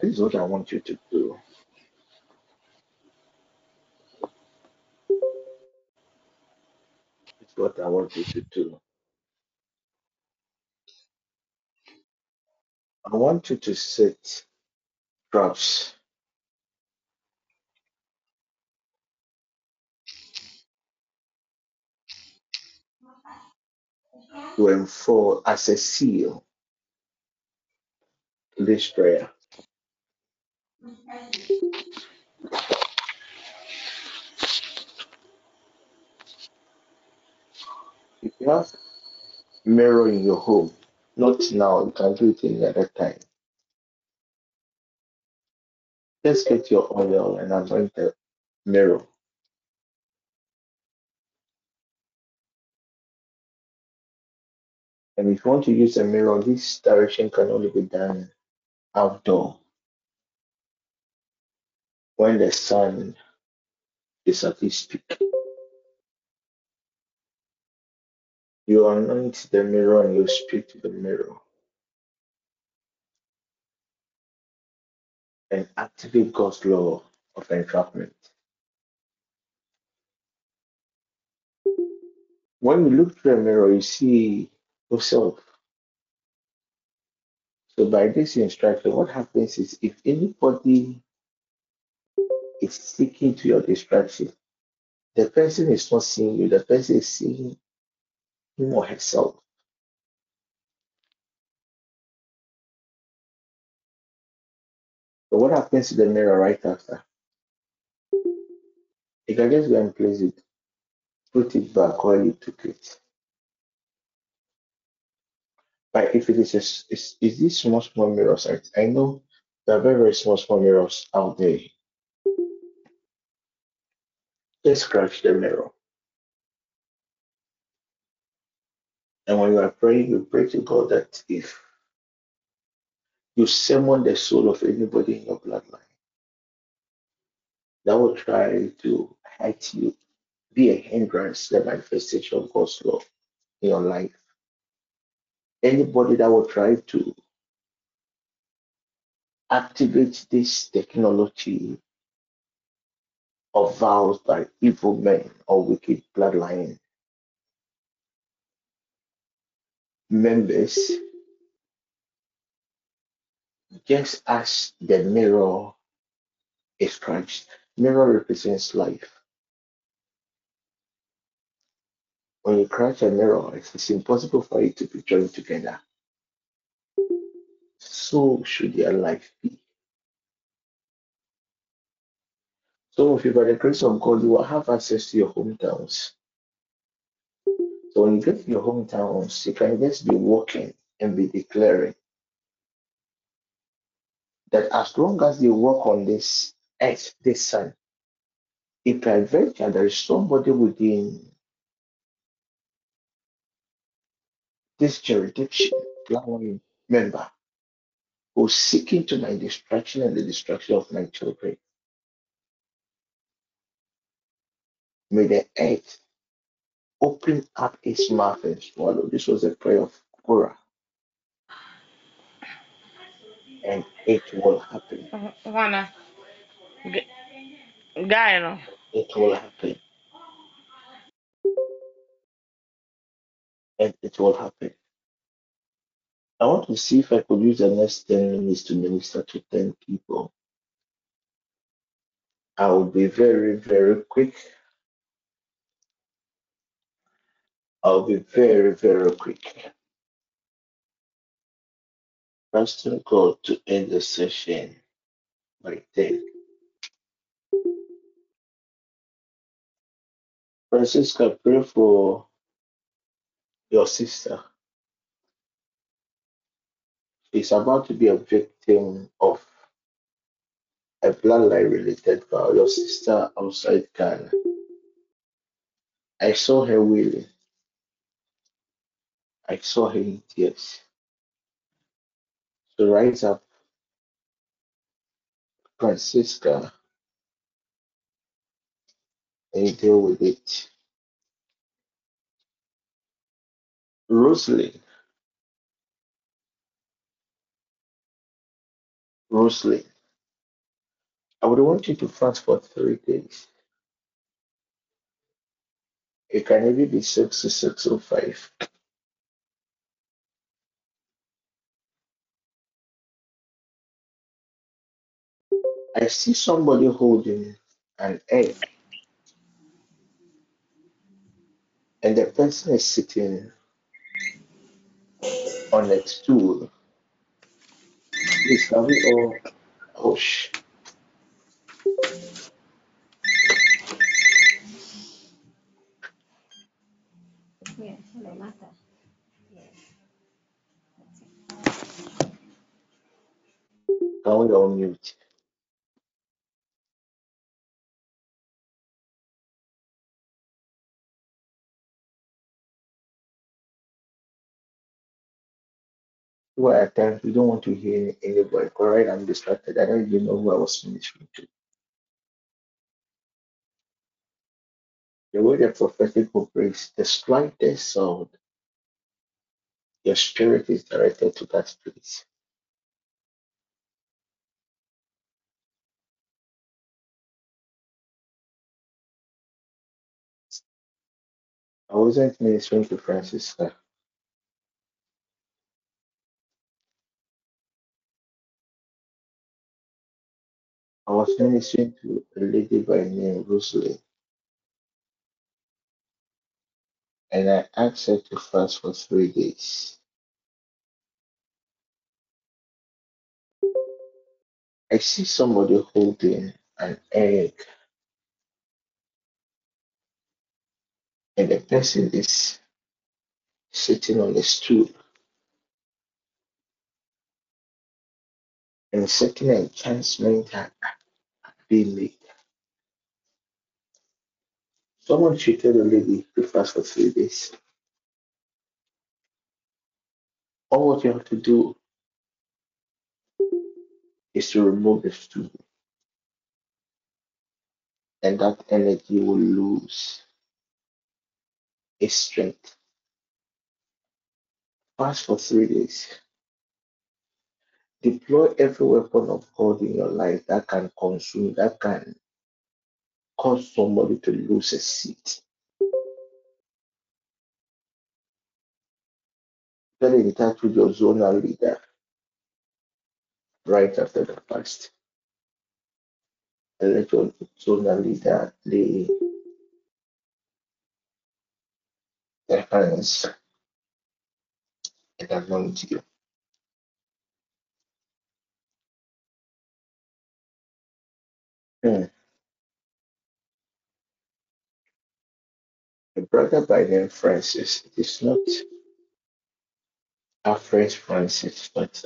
L: This is what I want you to do. It's what I want you to do. I want you to set traps to enfold as a seal this prayer. If you have mirror in your home, not now, you can do it any other time. Just get your oil and anoint the mirror. And if you want to use a mirror, this direction can only be done outdoor when the sun is at its peak. You anoint the mirror and you speak to the mirror and activate God's law of entrapment. When you look through a mirror, you see yourself. So by this instruction, what happens is if anybody is sticking to your distraction, the person is not seeing you, the person is seeing or herself. So what happens to the mirror right after? You can just go and place it, put it back where you took it. But if it is is, is these small small mirrors, I, I know there are very very small small mirrors out there. Just scratch the mirror. And when you are praying, you pray to God that if you summon the soul of anybody in your bloodline that will try to hurt you, be a hindrance to the manifestation of God's love in your life. Anybody that will try to activate this technology of vows by evil men or wicked bloodline members, just as the mirror is Christ. Mirror represents life. When you crash a mirror, it's impossible for it to be joined together. So should your life be. Some of you, by the grace of God, you will have access to your hometowns. So when you get to your hometowns, you can just be walking and be declaring that as long as you walk on this earth, this sun, if peradventure there is somebody within this jurisdiction, one member, who's seeking to my destruction and the destruction of my children, may the earth open up its mouth and swallow. This was a prayer of Korah, and it will happen.
M: Juana, g- guy, no.
L: It will happen, and it will happen. I want to see if I could use the next 10 minutes to minister to 10 people. I will be very, very quick. I'll be very, very quick. Trusting God to end the session by 10. Francisca, pray for your sister. She's about to be a victim of a bloodline related violence. Your sister outside Ghana. I saw her wheeling. I saw her in tears. So rise up, Francisca, and deal with it. Rosalind, Rosalind, I would want you to fast for three days. It can even be six to six or five. I see somebody holding an egg, and the person is sitting on a stool. Please, can we all hush? Can we all mute? Well, at times we don't want to hear anybody. Correct? I'm distracted. I don't even know who I was ministering to. The way the prophetic operates, the slightest sound, your spirit is directed to that place. I wasn't ministering to Francis. I was ministering to a lady by name Rosalie, and I asked her to fast for three days. I see somebody holding an egg, and the person is sitting on a stool, and certain enchantment been made. Someone tell the lady to fast for three days. All what you have to do is to remove the stool, and that energy will lose its strength. Fast for three days. Deploy every weapon of God in your life that can consume, that can cause somebody to lose a seat. Get in touch with your zonal leader right after the fast. And let your zonal leader lay their hands and anoint you. Hmm. A brother by name Francis. It is not friend Francis, but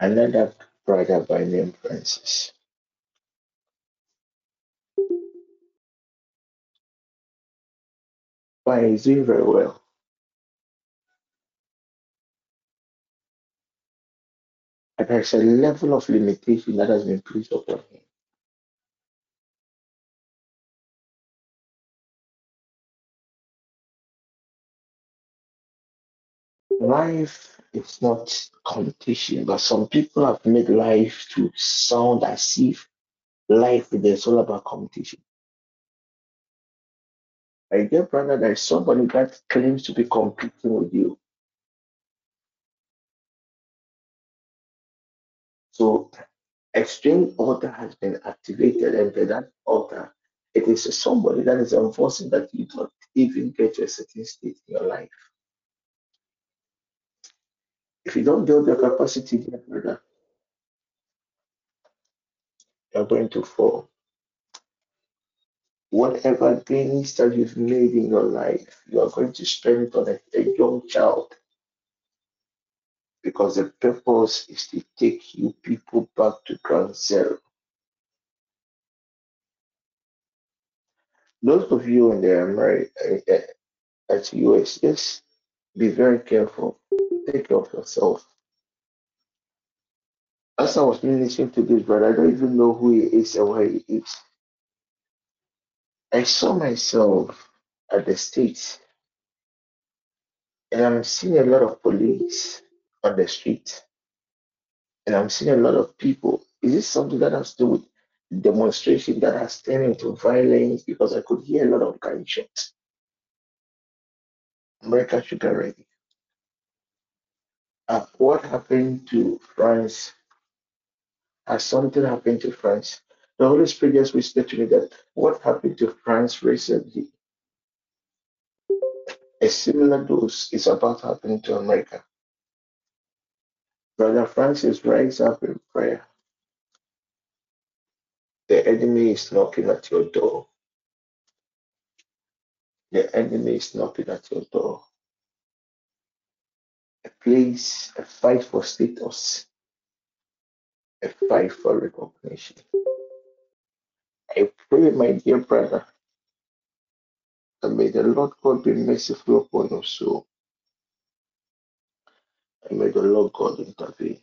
L: another brother by name Francis. But he's doing very well. But there's a level of limitation that has been placed upon him. Life is not competition, but some people have made life to sound as if life is all about competition. My dear brother, there is somebody that claims to be competing with you. So strange order has been activated, and by that order, it is somebody that is enforcing that you don't even get to a certain state in your life. If you don't build your capacity, dear brother, you're going to fall. Whatever gains that you've made in your life, you are going to spend it on a, a young child because the purpose is to take you people back to ground zero. Those of you in the America, uh, at US, just be very careful. Take care of yourself. As I was listening to this brother, I don't even know who he is and where he is. I saw myself at the States and I'm seeing a lot of police on the street and I'm seeing a lot of people. Is this something that has to do with demonstration that has turned into violence? Because I could hear a lot of gunshots. America should get ready. Uh, what happened to France? Has something happened to France? The Holy Spirit just whispered to me that what happened to France recently, a similar dose is about to happen to America. Brother Francis, rise up in prayer. The enemy is knocking at your door. The enemy is knocking at your door. A place, a fight for status, a fight for recognition. I pray, my dear brother, that may the Lord God be merciful upon your soul, may the Lord God intervene.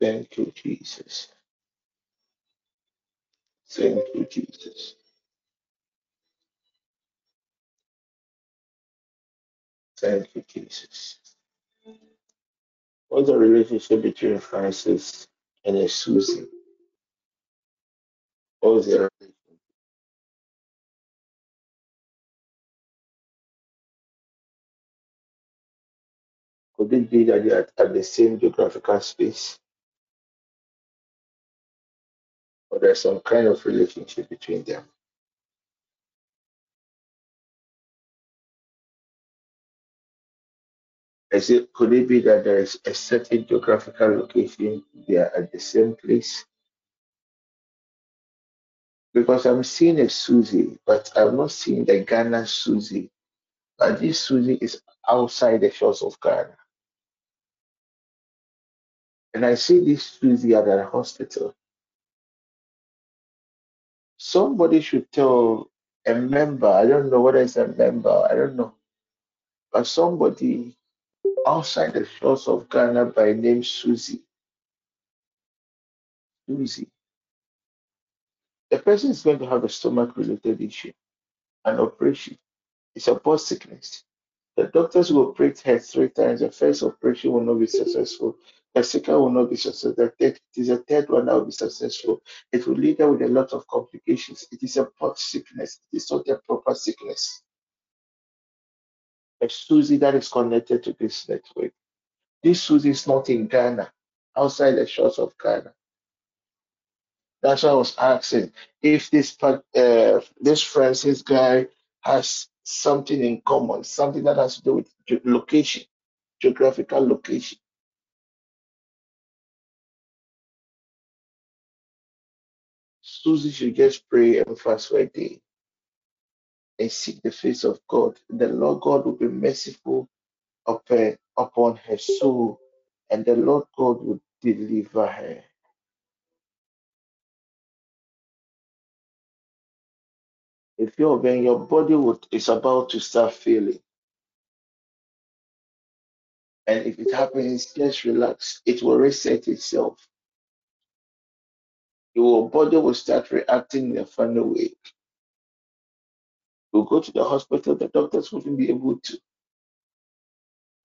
L: Thank you, Jesus. Thank you, Jesus. Thank you, Jesus. What's the relationship between Francis and Susie? What's their Could it be that they are at the same geographical space? Or there's some kind of relationship between them? Is it could it be that there is a certain geographical location they are at the same place? Because I'm seeing a Susie, but I'm not seeing the Ghana Susie. But this Susie is outside the shores of Ghana. And I see this Susie at a hospital. Somebody should tell a member, I don't know whether it's a member, I don't know, but somebody outside the shores of Ghana by name Susie. Susie. The person is going to have a stomach related issue, an operation. It's a post sickness. The doctors will operate her three times. The first operation will not be successful. The second will not be successful. The third, it is a third one that will be successful. It will lead her with a lot of complications. It is a post sickness. It is not a proper sickness. A Susie that is connected to this network. This Susie is not in Ghana, outside the shores of Ghana. That's why I was asking if this uh, this Francis guy has something in common, something that has to do with location, geographical location. Susie should just pray and fast for a day and seek the face of God. The Lord God will be merciful upon, upon her soul, and the Lord God will deliver her. If you're when your body would, is about to start failing. and if it happens, just relax. It will reset itself. Your body will start reacting in a funny way. You go to the hospital, the doctors wouldn't be able to.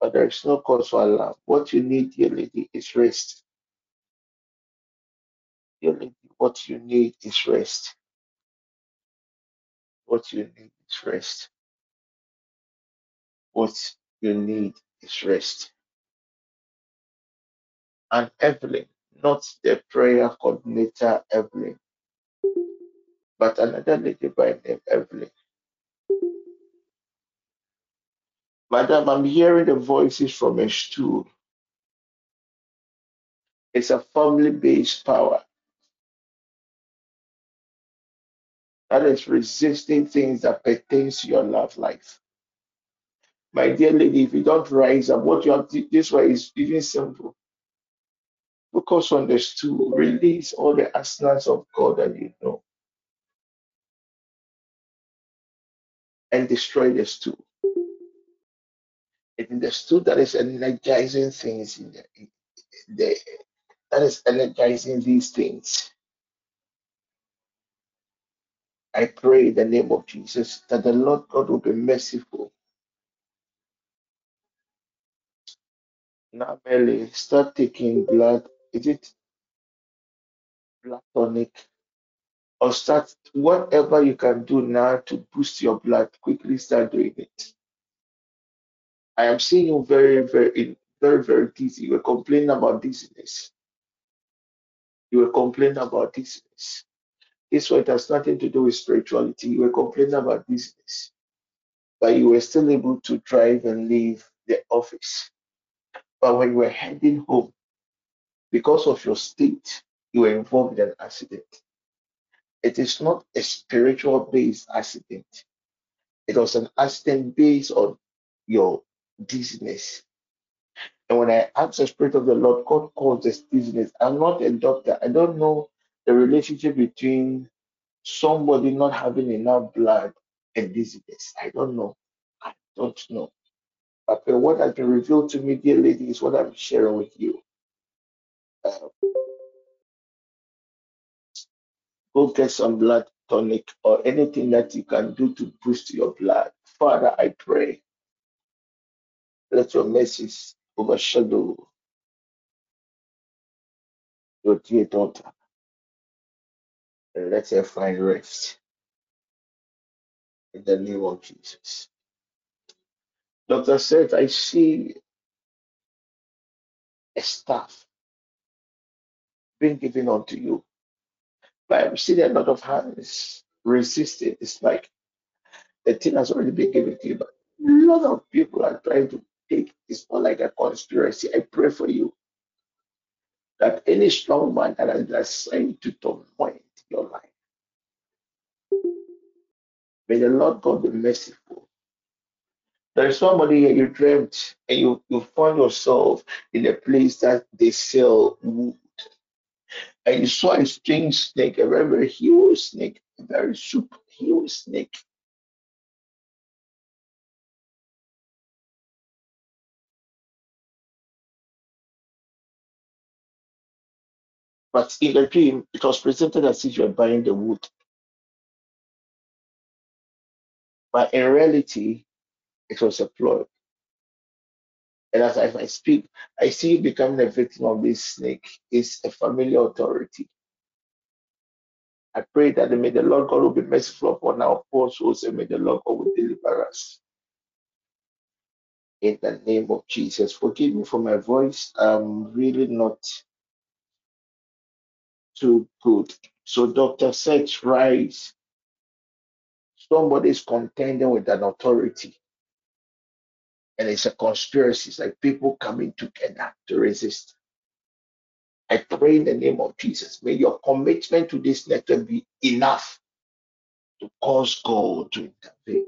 L: But there is no cause for alarm. What you need, dear lady, is rest. Dear lady, what you need is rest. What you need is rest. What you need is rest. And Evelyn, not the prayer coordinator Evelyn, but another lady by name Evelyn. Madam, I'm hearing the voices from a stool. It's a family based power that is resisting things that pertains to your love life. My dear lady, if you don't rise up, what you have this way is even simple. Focus on the stool. Release all the arsenals of God that you know and destroy the stool. It is the stool that is energizing things in the, in the that is energizing these things. I pray in the name of Jesus that the Lord God will be merciful. Now, Mary, start taking blood. Is it blood tonic? Or start whatever you can do now to boost your blood. Quickly start doing it. I am seeing you very, very, very, very dizzy. You were complaining about dizziness. You were complaining about dizziness. This one has nothing to do with spirituality. You were complaining about dizziness, but you were still able to drive and leave the office. But when you were heading home, because of your state, you were involved in an accident. It is not a spiritual based accident. It was an accident based on your dizziness. And when I asked the Spirit of the Lord, God calls this dizziness. I'm not a doctor. I don't know the relationship between somebody not having enough blood and dizziness. I don't know. I don't know. But what has been revealed to me, dear lady, is what I'm sharing with you. Uh, go get some blood tonic or anything that you can do to boost your blood. Father, I pray, let your mercies overshadow your dear daughter and let her find rest in the name of Jesus. Doctor said, I see a staff being given unto you, but I'm seeing a lot of hands resisting. It's like the thing has already been given to you, but a lot of people are trying to take it's not like a conspiracy. I pray for you that any strong man that has been assigned to torment your life, may the Lord God be merciful. There is somebody here you dreamt and you, you found yourself in a place that they sell wood. And you saw a strange snake, a very, very huge snake, a very super huge snake. But in the dream, it was presented as if you were buying the wood. But in reality, it was a ploy. And as I, speak, I see you becoming a victim of this snake. It's a familiar authority. I pray that may the Lord God will be merciful upon our poor souls and may the Lord God will deliver us. In the name of Jesus. Forgive me for my voice. I'm really not too good. So, Dr. Sex rise. Somebody is contending with an authority, and it's a conspiracy. It's like people coming together to resist. I pray in the name of Jesus. May your commitment to this network be enough to cause God to intervene.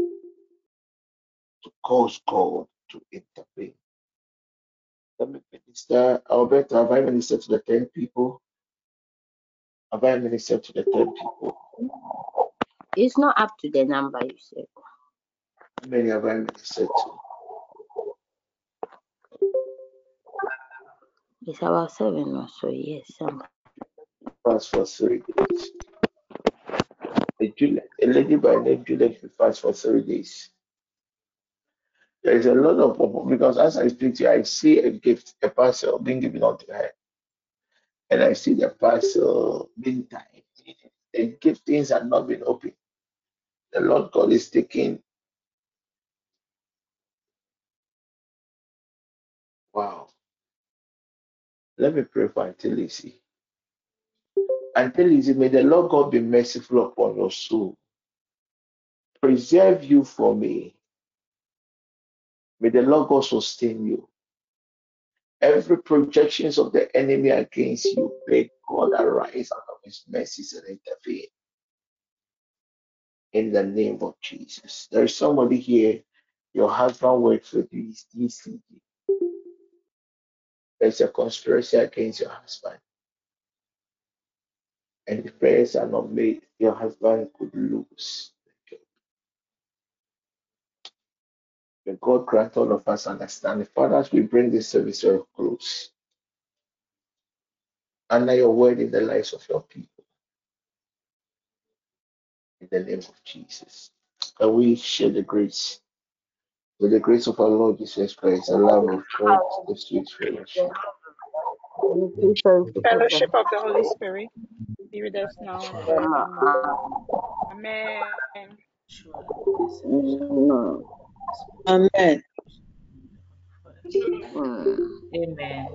L: To cause God to intervene. Let me minister. Alberta, have I ministered to the 10 people? Have I ministered to the 10 people?
B: It's not up to the number you said.
L: How many have I ministered to?
B: It's about seven or so, yes. Some.
L: Fast for three days. A, a lady by name Juliet will fast for three days. There is a lot of people because as I speak to you, I see a gift, a parcel being given unto her. And I see the parcel being tied. The gift things are not been opened. The Lord God is taking. Let me pray for Auntie Lizzie. Auntie Lizzie, may the Lord God be merciful upon your soul. Preserve you from me. May the Lord God sustain you. Every projections of the enemy against you, may God arise out of his mercies and intervene. in the name of Jesus. There is somebody here, your husband works with these DCG. There's a conspiracy against your husband. And if prayers are not made, your husband could lose. May God grant all of us understanding. Father, as we bring this service a close, under your word in the lives of your people, in the name of Jesus. And we share the grace, with the grace of our Lord Jesus Christ, the love of God, the sweet fellowship.
K: Fellowship of the Holy Spirit be with us now and forevermore. Amen.
I: Amen.
B: Hmm.
S: Amen.